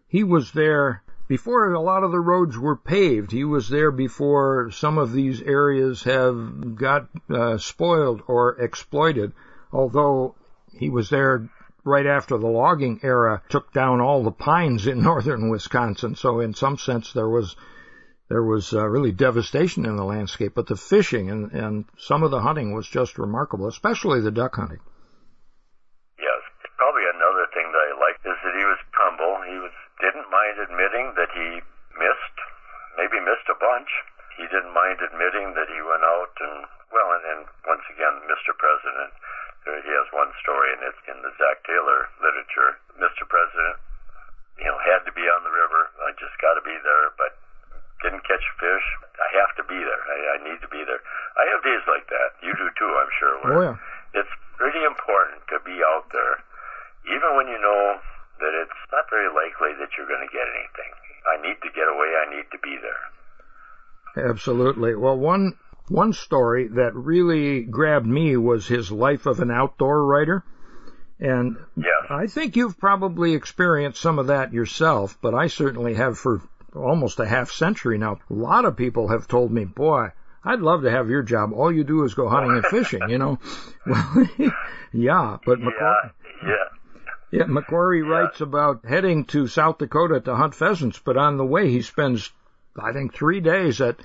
S2: he was there before a lot of the roads were paved. He was there before some of these areas have got uh, spoiled or exploited. Although he was there right after the logging era took down all the pines in northern Wisconsin. So in some sense there was there was uh, really devastation in the landscape, but the fishing and, and some of the hunting was just remarkable, especially the duck hunting.
S10: Yes, probably another thing that I liked is that he was humble. He was didn't mind admitting that he missed, maybe missed a bunch. He didn't mind admitting that he went out and well, and, and once again, Mr. President he has one story, and it's in the Zack Taylor literature. Mr. President, you know, had to be on the river. I just got to be there, but didn't catch fish. I have to be there. I, I need to be there. I have days like that. You do too, I'm sure.
S2: oh yeah.
S10: It's pretty important to be out there, even when you know that it's not very likely that you're going to get anything. I need to get away. I need to be there.
S2: Absolutely. Well, one one story that really grabbed me was his life of an outdoor writer. And
S10: yes.
S2: I think you've probably experienced some of that yourself, but I certainly have for almost a half century now. A lot of people have told me, boy, I'd love to have your job. All you do is go hunting and fishing, you know. Well, yeah, but
S10: MacQuarrie, yeah,
S2: yeah. yeah MacQuarrie yeah. writes about heading to South Dakota to hunt pheasants, but on the way he spends, I think, three days at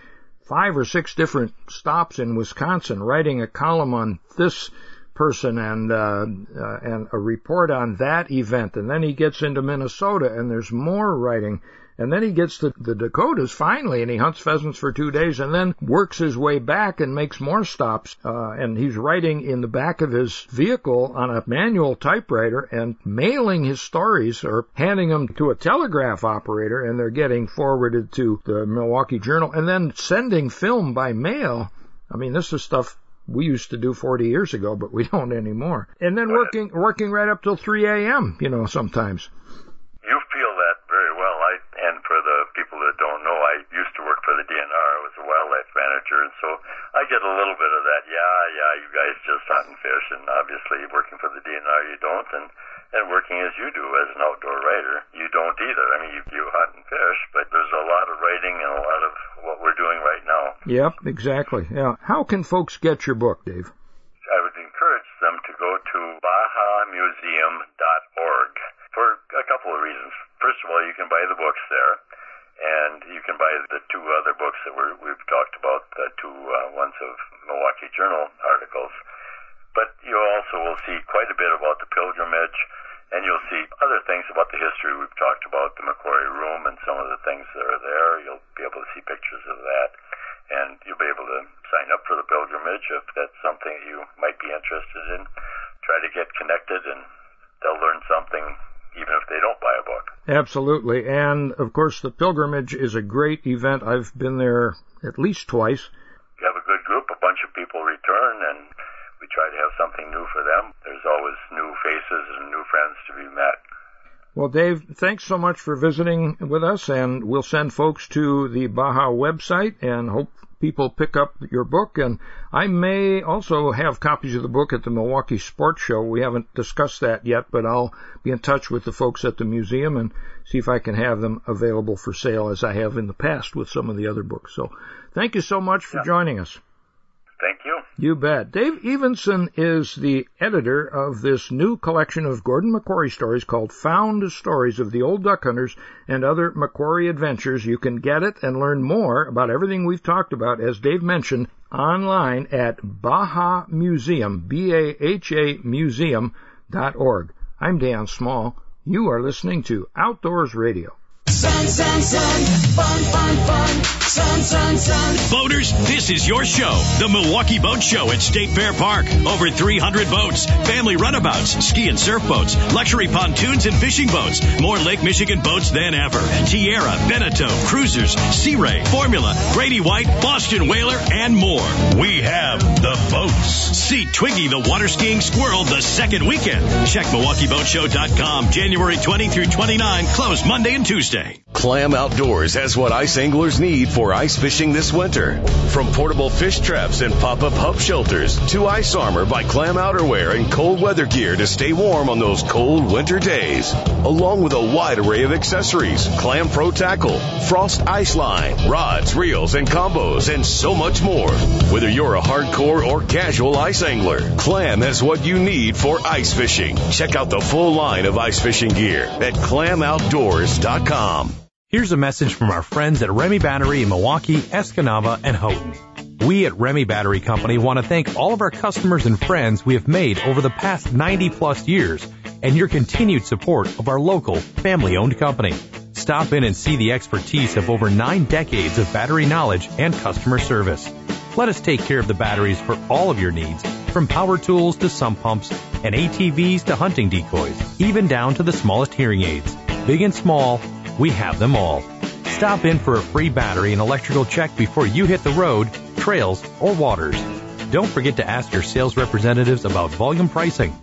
S2: five or six different stops in Wisconsin, writing a column on this person and uh, uh, and a report on that event, and then he gets into Minnesota, and there's more writing and then he gets to the Dakotas finally, and he hunts pheasants for two days, and then works his way back and makes more stops. Uh, and he's writing in the back of his vehicle on a manual typewriter and mailing his stories or handing them to a telegraph operator, and they're getting forwarded to the Milwaukee Journal, and then sending film by mail. I mean, this is stuff we used to do 40 years ago, but we don't anymore. And then working working right up till 3 a.m. You know, sometimes.
S10: You feel that very well. I and for the uh, people that don't know, I used to work for the DNR. I was a wildlife manager, and so I get a little bit of that. Yeah, yeah, you guys just hunt and fish, and obviously working for the DNR, you don't, and and working as you do as an outdoor writer, you don't either. I mean, you, you hunt and fish, but there's a lot of writing and a lot of what we're doing right now.
S2: Yep, exactly. Yeah. How can folks get your book, Dave?
S10: I would encourage them to go to bahamuseum.org for a couple of reasons. First of all, you can buy the books there, and you can buy the two other books that we're, we've talked about, the two uh, ones of Milwaukee Journal articles. But you also will see quite a bit about the pilgrimage, and you'll see other things about the history we've talked about, the MacQuarrie Room and some of the things that are there. You'll be able to see pictures of that, and you'll be able to sign up for the pilgrimage if that's something you might be interested in. Try to get connected, and they'll learn something even if they don't buy a book.
S2: Absolutely. And of course, the pilgrimage is a great event. I've been there at least twice.
S10: You have a good group, a bunch of people return, and we try to have something new for them. There's always new faces and new friends to be met.
S2: Well, Dave, thanks so much for visiting with us, and we'll send folks to the BAHA website and hope people pick up your book. And I may also have copies of the book at the Milwaukee Sports Show. We haven't discussed that yet, but I'll be in touch with the folks at the museum and see if I can have them available for sale as I have in the past with some of the other books. So thank you so much for yeah. joining us.
S10: You.
S2: Bet. Dave Evenson is the editor of this new collection of Gordon MacQuarrie stories called Found Stories of the Old Duck Hunters and Other MacQuarrie Adventures. You can get it and learn more about everything we've talked about, as Dave mentioned, online at BAHA Museum, B-A-H-A Museum.org. I'm Dan Small. You are listening to Outdoors Radio.
S6: Sun, sun, sun, fun, fun, fun. Sun, sun, sun.
S7: Boaters, this is your show. The Milwaukee Boat Show at State Fair Park. Over 300 boats, family runabouts, ski and surf boats, luxury pontoons and fishing boats. More Lake Michigan boats than ever. Tierra, Beneteau, Cruisers, Sea Ray, Formula, Grady White, Boston Whaler, and more. We have the boats. See Twiggy the water skiing squirrel the second weekend. Check MilwaukeeBoatShow.com. January 20 through 29. Closed Monday and Tuesday.
S8: Clam Outdoors has what ice anglers need for ice fishing this winter. From portable fish traps and pop-up hub shelters to ice armor by Clam outerwear and cold weather gear to stay warm on those cold winter days. Along with a wide array of accessories, Clam Pro Tackle, Frost Ice Line, rods, reels, and combos, and so much more. Whether you're a hardcore or casual ice angler, Clam has what you need for ice fishing. Check out the full line of ice fishing gear at clamoutdoors.com.
S4: Here's a message from our friends at Remy Battery in Milwaukee, Escanaba, and Houghton. We at Remy Battery Company want to thank all of our customers and friends we have made over the past 90 plus years and your continued support of our local family owned company. Stop in and see the expertise of over nine decades of battery knowledge and customer service. Let us take care of the batteries for all of your needs, from power tools to sump pumps and ATVs to hunting decoys, even down to the smallest hearing aids. Big and small, we have them all. Stop in for a free battery and electrical check before you hit the road, trails, or waters. Don't forget to ask your sales representatives about volume pricing.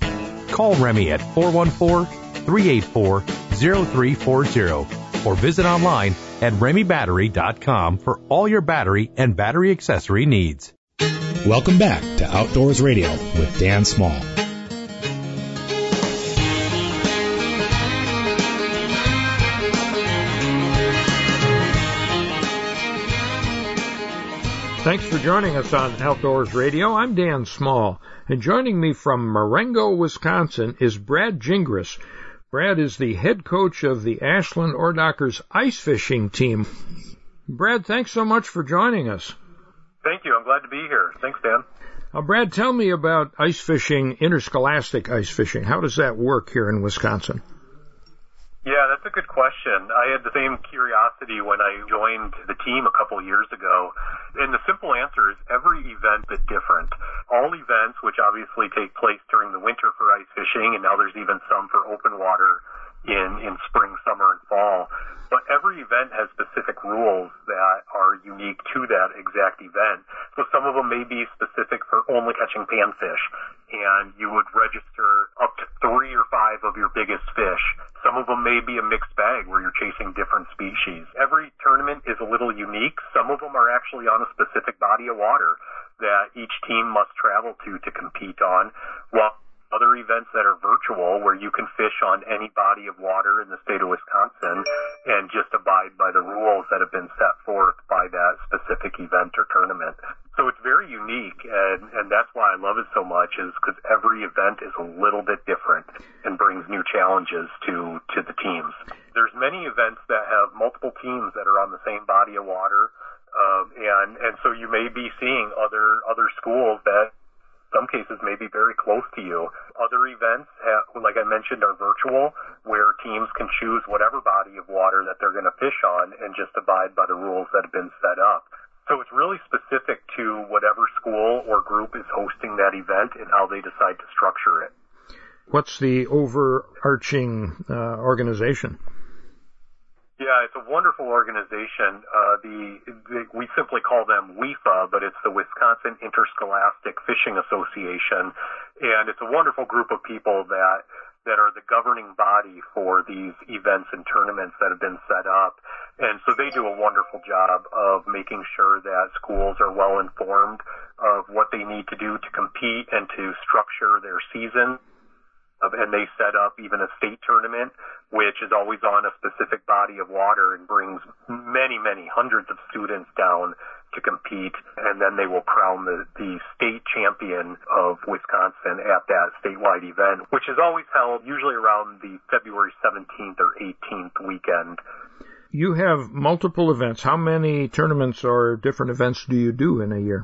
S4: Call Remy at 414-384-0340 or visit online at RemyBattery.com for all your battery and battery accessory needs.
S1: Welcome back to Outdoors Radio with Dan Small.
S2: Thanks for joining us on Outdoors Radio. I'm Dan Small, and joining me from Marengo, Wisconsin is Brad Gingras. Brad is the head coach of the Ashland Oredockers ice fishing team. Brad, thanks so much for joining us.
S11: Thank you. I'm glad to be here. Thanks, Dan.
S2: Now, Brad, tell me about ice fishing, interscholastic ice fishing. How does that work here in Wisconsin?
S11: Yeah, that's a good question. I had the same curiosity when I joined the team a couple years ago. And the simple answer is every event is different. All events, which obviously take place during the winter for ice fishing, and now there's even some for open water in, in spring, summer, and fall. But every event has specific rules that are unique to that exact event. So some of them may be specific for only catching panfish, and you would register up to three or five of your biggest fish. Some of them may be a mixed bag where you're chasing different species. Every tournament is a little unique. Some of them are actually on a specific body of water that each team must travel to to compete on. While other events that are virtual where you can fish on any body of water in the state of Wisconsin and just abide by the rules that have been set forth by that specific event or tournament. So it's very unique and, and that's why I love it so much is because every event is a little bit different and brings new challenges to, to the teams. There's many events that have multiple teams that are on the same body of water. Um, and, and so you may be seeing other, other schools that some cases may be very close to you. Other events, have, like I mentioned, are virtual, where teams can choose whatever body of water that they're going to fish on and just abide by the rules that have been set up. So it's really specific to whatever school or group is hosting that event and how they decide to structure it.
S2: What's the overarching uh, organization?
S11: Yeah, it's a wonderful organization. Uh, the, the we simply call them WIFA, but it's the Wisconsin Interscholastic Fishing Association, and it's a wonderful group of people that that are the governing body for these events and tournaments that have been set up. And so they do a wonderful job of making sure that schools are well informed of what they need to do to compete and to structure their season and they set up even a state tournament, which is always on a specific body of water and brings many, many hundreds of students down to compete, and then they will crown the, the state champion of Wisconsin at that statewide event, which is always held usually around the February 17th or 18th weekend.
S2: You have multiple events. How many tournaments or different events do you do in a year?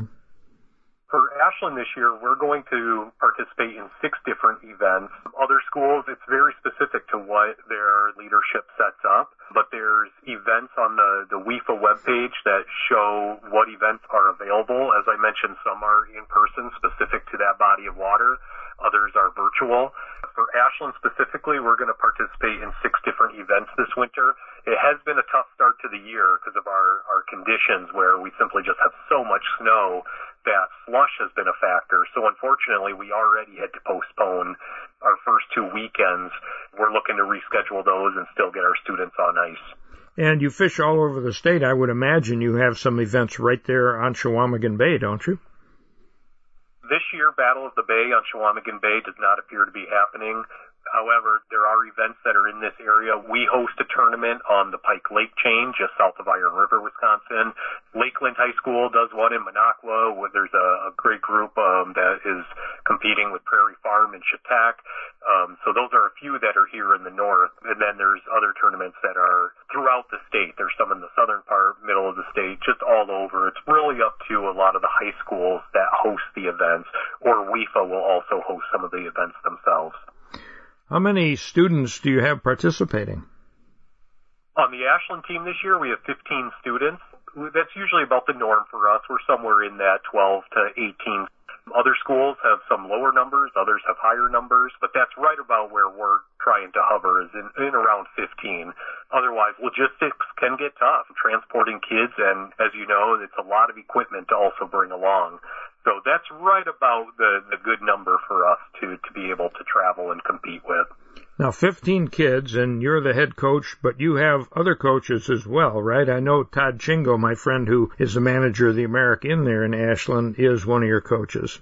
S11: For Ashland this year, we're going to participate in six different events. Other schools, it's very specific to what their leadership sets up, but there's events on the, the WIFA webpage that show what events are available. As I mentioned, some are in person specific to that body of water. Others are virtual. For Ashland specifically, we're going to participate in six different events this winter. It has been a tough start to the year because of our, our conditions where we simply just have so much snow that slush has been a factor. So unfortunately, we already had to postpone our first two weekends. We're looking to reschedule those and still get our students on ice.
S2: And you fish all over the state. I would imagine you have some events right there on Chequamegon Bay, don't you?
S11: This year, Battle of the Bay on Chequamegon Bay does not appear to be happening. However, there are events that are in this area. We host a tournament on the Pike Lake chain just south of Iron River, Wisconsin. Lakeland High School does one in Minocqua. Where there's a, a great group um, that is competing with Prairie Farm and Chetek. Um, so those are a few that are here in the north. And then there's other tournaments that are throughout the state. There's some in the southern part, middle of the state, just all over. It's really up to a lot of the high schools that host the events, or WIFA will also host some of the events themselves.
S2: How many students do you have participating?
S11: On the Ashland team this year, we have 15 students. That's usually about the norm for us. We're somewhere in that 12 to 18. Other schools have some lower numbers, others have higher numbers, but that's right about where we're trying to hover is in, in around 15. Otherwise, logistics can get tough. Transporting kids, and as you know, it's a lot of equipment to also bring along. So that's right about the, the good number for us to, to be able to travel and compete with.
S2: Now, 15 kids, and you're the head coach, but you have other coaches as well, right? I know Todd Chingo, my friend who is the manager of the AmericInn in there in Ashland, is one of your coaches.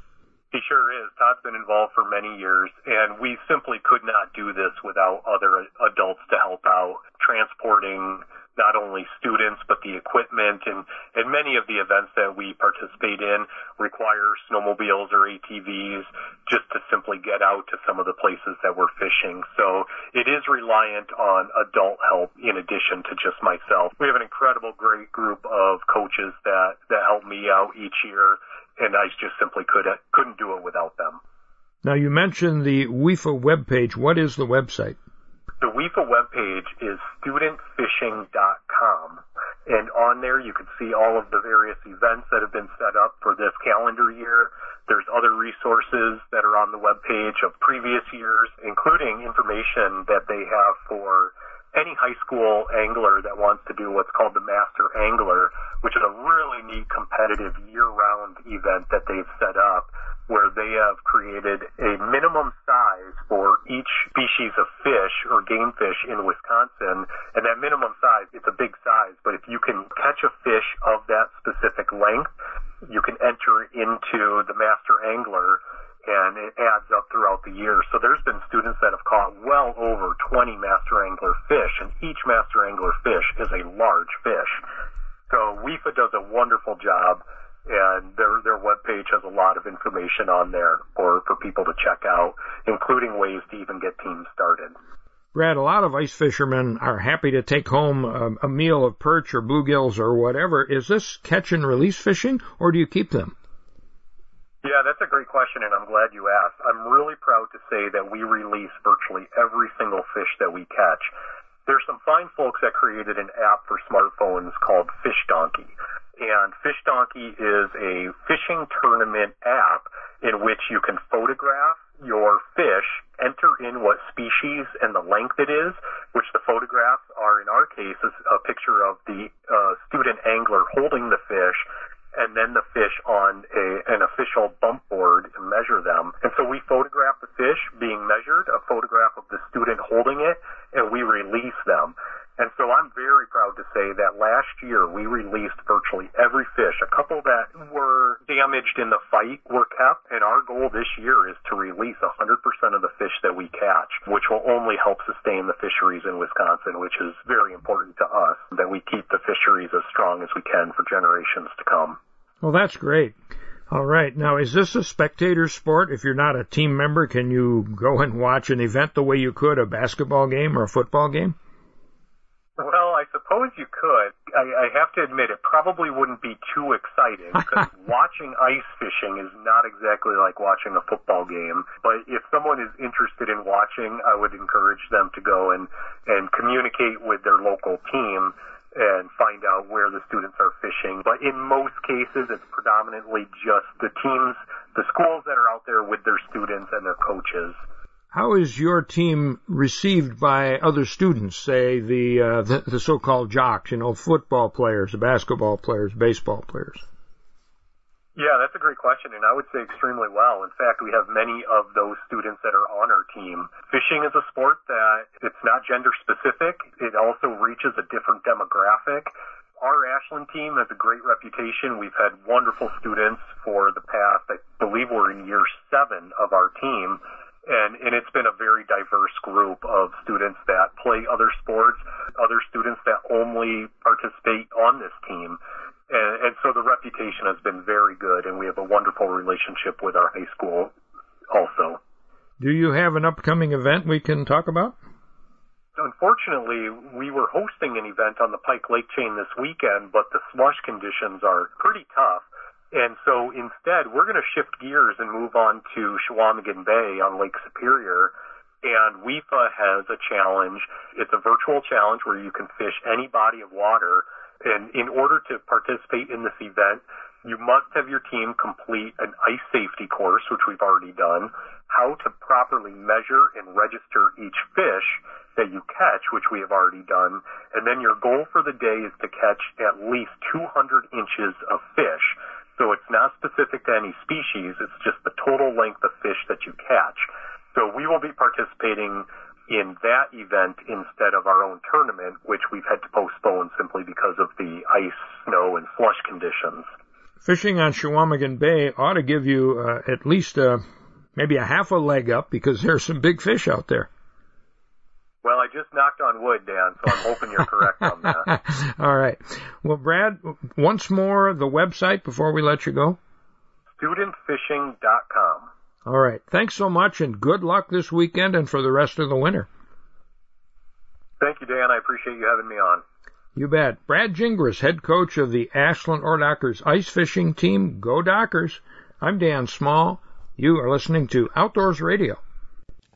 S11: He sure is. Todd's been involved for many years, and we simply could not do this without other adults to help out, transporting not only students but the equipment and and many of the events that we participate in require snowmobiles or ATVs just to simply get out to some of the places that we're fishing. So it is reliant on adult help in addition to just myself. We have an incredible great group of coaches that that help me out each year and I just simply could couldn't do it without them.
S2: Now you mentioned the WIFA webpage. What is the website?
S11: The WIFA webpage is studentfishing.com. And on there, you can see all of the various events that have been set up for this calendar year. There's other resources that are on the web page of previous years, including information that they have for any high school angler that wants to do what's called the Master Angler, which is a really neat competitive year-round event that they've set up where they have created a minimum size for each species of fish or game fish in Wisconsin. And that minimum size, it's a big size, but if you can catch a fish of that specific length, you can enter into the Master Angler and it adds up throughout the year. So there's been students that have caught well over 20 master angler fish, and each master angler fish is a large fish. So WIFA does a wonderful job, and their their webpage has a lot of information on there for for people to check out, including ways to even get teams started.
S2: Brad, a lot of ice fishermen are happy to take home a, a meal of perch or bluegills or whatever. Is this catch and release fishing, or do you keep them?
S11: Yeah, that's a great question, and I'm glad you asked. I'm really proud to say that we release virtually every single fish that we catch. There's some fine folks that created an app for smartphones called Fish Donkey. And Fish Donkey is a fishing tournament app in which you can photograph your fish, enter in what species and the length it is, which the photographs are in our case a picture of the uh, student angler holding the fish and then the fish on a, an official bump board and measure them. And so we photograph the fish being measured, a photograph of the student holding it, and we release them. And so I'm very proud to say that last year we released virtually every fish. A couple that were damaged in the fight were kept, and our goal this year is to release 100% of the fish that we catch, which will only help sustain the fisheries in Wisconsin, which is very important to us, that we keep the fisheries as strong as we can for generations to come.
S2: Well, that's great. All right. Now, is this a spectator sport? If you're not a team member, can you go and watch an event the way you could a basketball game or a football game?
S11: You could. I, I have to admit, it probably wouldn't be too exciting because watching ice fishing is not exactly like watching a football game. But if someone is interested in watching, I would encourage them to go and and communicate with their local team and find out where the students are fishing. But in most cases, it's predominantly just the teams, the schools that are out there with their students and their coaches.
S2: How is your team received by other students, say the, uh, the, the so-called jocks, you know, football players, basketball players, baseball players?
S11: Yeah, that's a great question, and I would say extremely well. In fact, we have many of those students that are on our team. Fishing is a sport that it's not gender specific. It also reaches a different demographic. Our Ashland team has a great reputation. We've had wonderful students for the past, I believe we're in year seven of our team and and it's been a very diverse group of students that play other sports, other students that only participate on this team. And, and so the reputation has been very good, and we have a wonderful relationship with our high school also.
S2: Do you have an upcoming event we can talk about?
S11: Unfortunately, we were hosting an event on the Pike Lake chain this weekend, but the slush conditions are pretty tough. And so instead, we're going to shift gears and move on to Chequamegon Bay on Lake Superior. And WIFA has a challenge. It's a virtual challenge where you can fish any body of water. And in order to participate in this event, you must have your team complete an ice safety course, which we've already done, how to properly measure and register each fish that you catch, which we have already done, and then your goal for the day is to catch at least 200 inches of fish. So it's not specific to any species, it's just the total length of fish that you catch. So we will be participating in that event instead of our own tournament, which we've had to postpone simply because of the ice, snow, and slush conditions.
S2: Fishing on Chequamegon Bay ought to give you uh, at least uh, maybe a half a leg up because there's some big fish out there.
S11: Well, I just knocked on wood, Dan, so I'm hoping you're correct on that.
S2: All right. Well, Brad, once more, the website before we let you go.
S11: Studentfishing.com.
S2: All right. Thanks so much, and good luck this weekend and for the rest of the winter.
S11: Thank you, Dan. I appreciate you having me on.
S2: You bet. Brad Gingras, head coach of the Ashland Oredockers ice fishing team. Go Dockers. I'm Dan Small. You are listening to Outdoors Radio.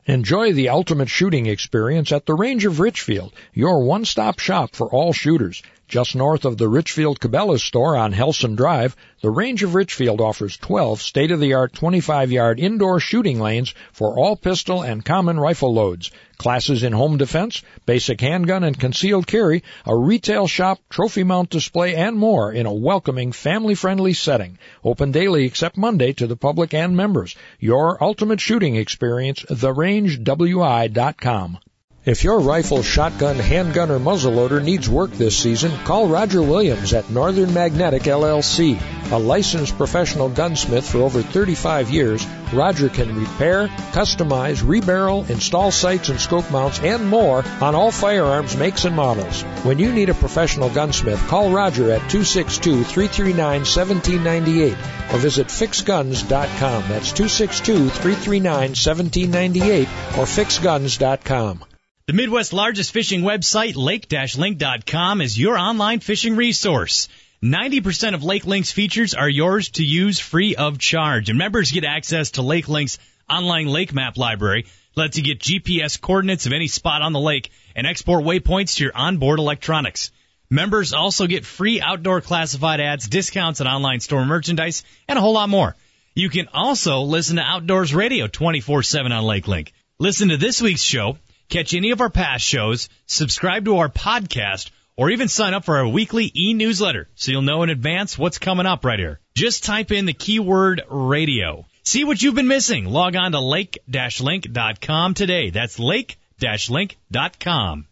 S2: Enjoy the ultimate shooting experience at the Range of Richfield, your one-stop shop for all shooters. Just north of the Richfield Cabela's store on Helson Drive, the Range of Richfield offers 12 state-of-the-art 25-yard indoor shooting lanes for all pistol and common rifle loads. Classes in home defense, basic handgun and concealed carry, a retail shop, trophy mount display, and more in a welcoming, family-friendly setting. Open daily except Monday to the public and members. Your ultimate shooting experience, therangewi.com. If your rifle, shotgun, handgun, or muzzleloader needs work this season, call Roger Williams at Northern Magnetic LLC. A licensed professional gunsmith for over 35 years, Roger can repair, customize, rebarrel, install sights and scope mounts, and more on all firearms makes and models. When you need a professional gunsmith, call Roger at 262-339-1798 or visit fixguns.com. That's 262-339-1798 or fixguns.com.
S4: The Midwest's largest fishing website, lake-link.com, is your online fishing resource. 90% of Lake Link's features are yours to use free of charge. And members get access to Lake Link's online lake map library. Lets you get GPS coordinates of any spot on the lake and export waypoints to your onboard electronics. Members also get free outdoor classified ads, discounts on online store merchandise, and a whole lot more. You can also listen to Outdoors Radio 24-7 on Lake Link. Listen to this week's show catch any of our past shows, subscribe to our podcast, or even sign up for our weekly e-newsletter so you'll know in advance what's coming up right here. Just type in the keyword radio. See what you've been missing. Log on to lake-link.com today. That's lake-link.com.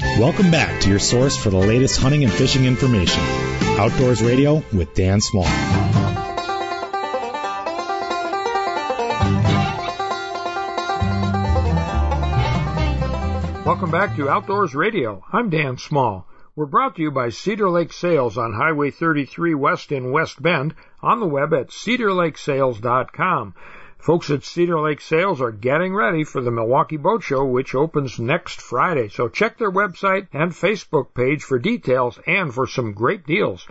S1: Welcome back to your source for the latest hunting and fishing information. Outdoors Radio with Dan Small.
S2: Welcome back to Outdoors Radio. I'm Dan Small. We're brought to you by Cedar Lake Sales on Highway 33 West in West Bend, on the web at cedarlakesales.com. Folks at Cedar Lake Sales are getting ready for the Milwaukee Boat Show, which opens next Friday. So check their website and Facebook page for details and for some great deals.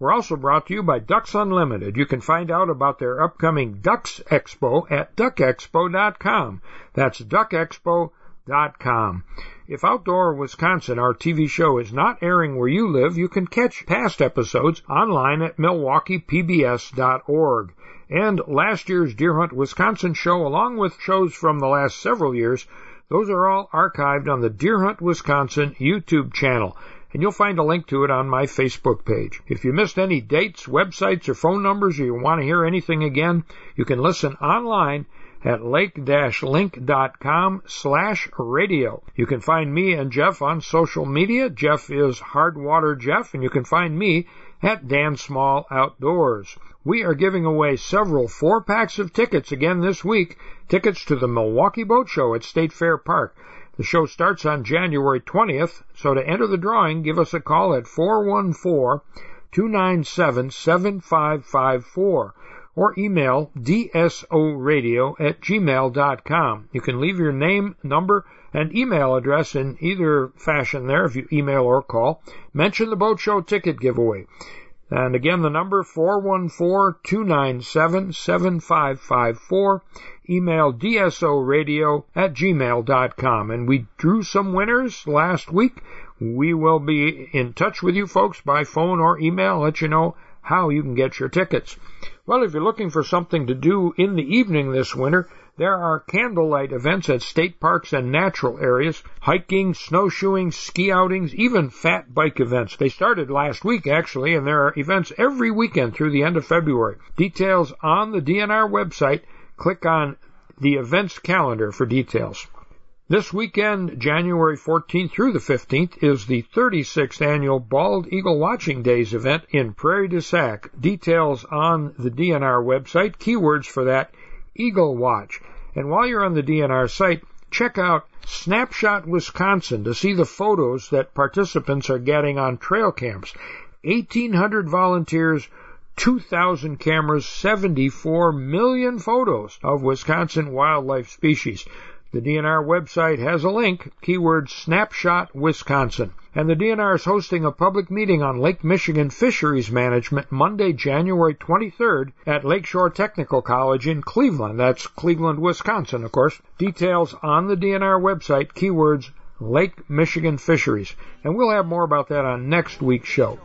S2: We're also brought to you by Ducks Unlimited. You can find out about their upcoming Ducks Expo at duckexpo.com. That's duckexpo.com com. If Outdoor Wisconsin, our TV show, is not airing where you live, you can catch past episodes online at milwaukeepbs.org. And last year's Deer Hunt Wisconsin show, along with shows from the last several years, those are all archived on the Deer Hunt Wisconsin YouTube channel. And you'll find a link to it on my Facebook page. If you missed any dates, websites, or phone numbers, or you want to hear anything again, you can listen online at lake-link.com slash radio. You can find me and Jeff on social media. Jeff is Hardwater Jeff, and you can find me at Dan Small Outdoors. We are giving away several four packs of tickets again this week. Tickets to the Milwaukee Boat Show at State Fair Park. The show starts on January 20th, so to enter the drawing, give us a call at 414 297 7554 or email dsoradio at gmail.com. You can leave your name, number, and email address in either fashion there if you email or call. Mention the boat show ticket giveaway. And again, the number 414-297-7554. Email dsoradio at gmail.com. And we drew some winners last week. We will be in touch with you folks by phone or email, let you know how you can get your tickets. Well, if you're looking for something to do in the evening this winter, there are candlelight events at state parks and natural areas, hiking, snowshoeing, ski outings, even fat bike events. They started last week actually, and there are events every weekend through the end of February. Details on the DNR website. Click on the events calendar for details. This weekend, January 14th through the 15th, is the 36th annual Bald Eagle Watching Days event in Prairie du Sac. Details on the DNR website, keywords for that, Eagle Watch. And while you're on the DNR site, check out Snapshot Wisconsin to see the photos that participants are getting on trail camps. 1,800 volunteers, 2,000 cameras, 74 million photos of Wisconsin wildlife species. The DNR website has a link, keyword snapshot Wisconsin. And the DNR is hosting a public meeting on Lake Michigan fisheries management Monday, January 23rd at Lakeshore Technical College in Cleveland. That's Cleveland, Wisconsin, of course. Details on the DNR website, keywords Lake Michigan fisheries. And we'll have more about that on next week's show.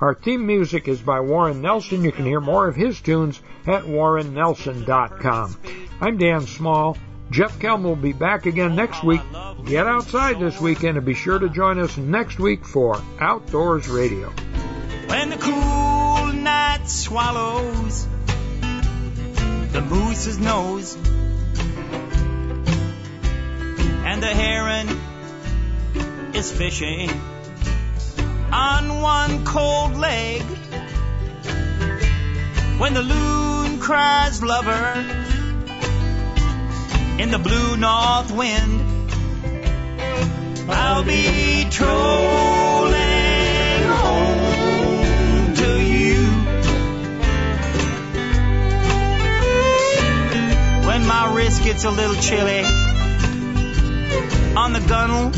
S2: Our theme music is by Warren Nelson. You can hear more of his tunes at warrennelson.com. I'm Dan Small. Jeff Kelm will be back again next week. Get outside this weekend and be sure to join us next week for Outdoors Radio.
S6: When the cool night swallows the moose's nose and the heron is fishing on one cold leg when the loon cries lover in the blue north wind. I'll be trolling home to you when my wrist gets a little chilly on the gunnel.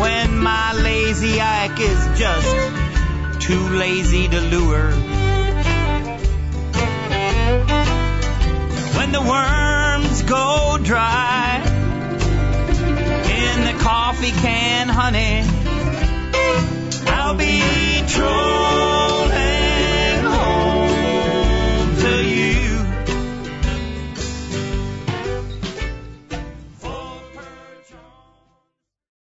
S6: When my lazy Ike is just too lazy to lure when the worms go dry in the coffee can, honey. I'll be trolling.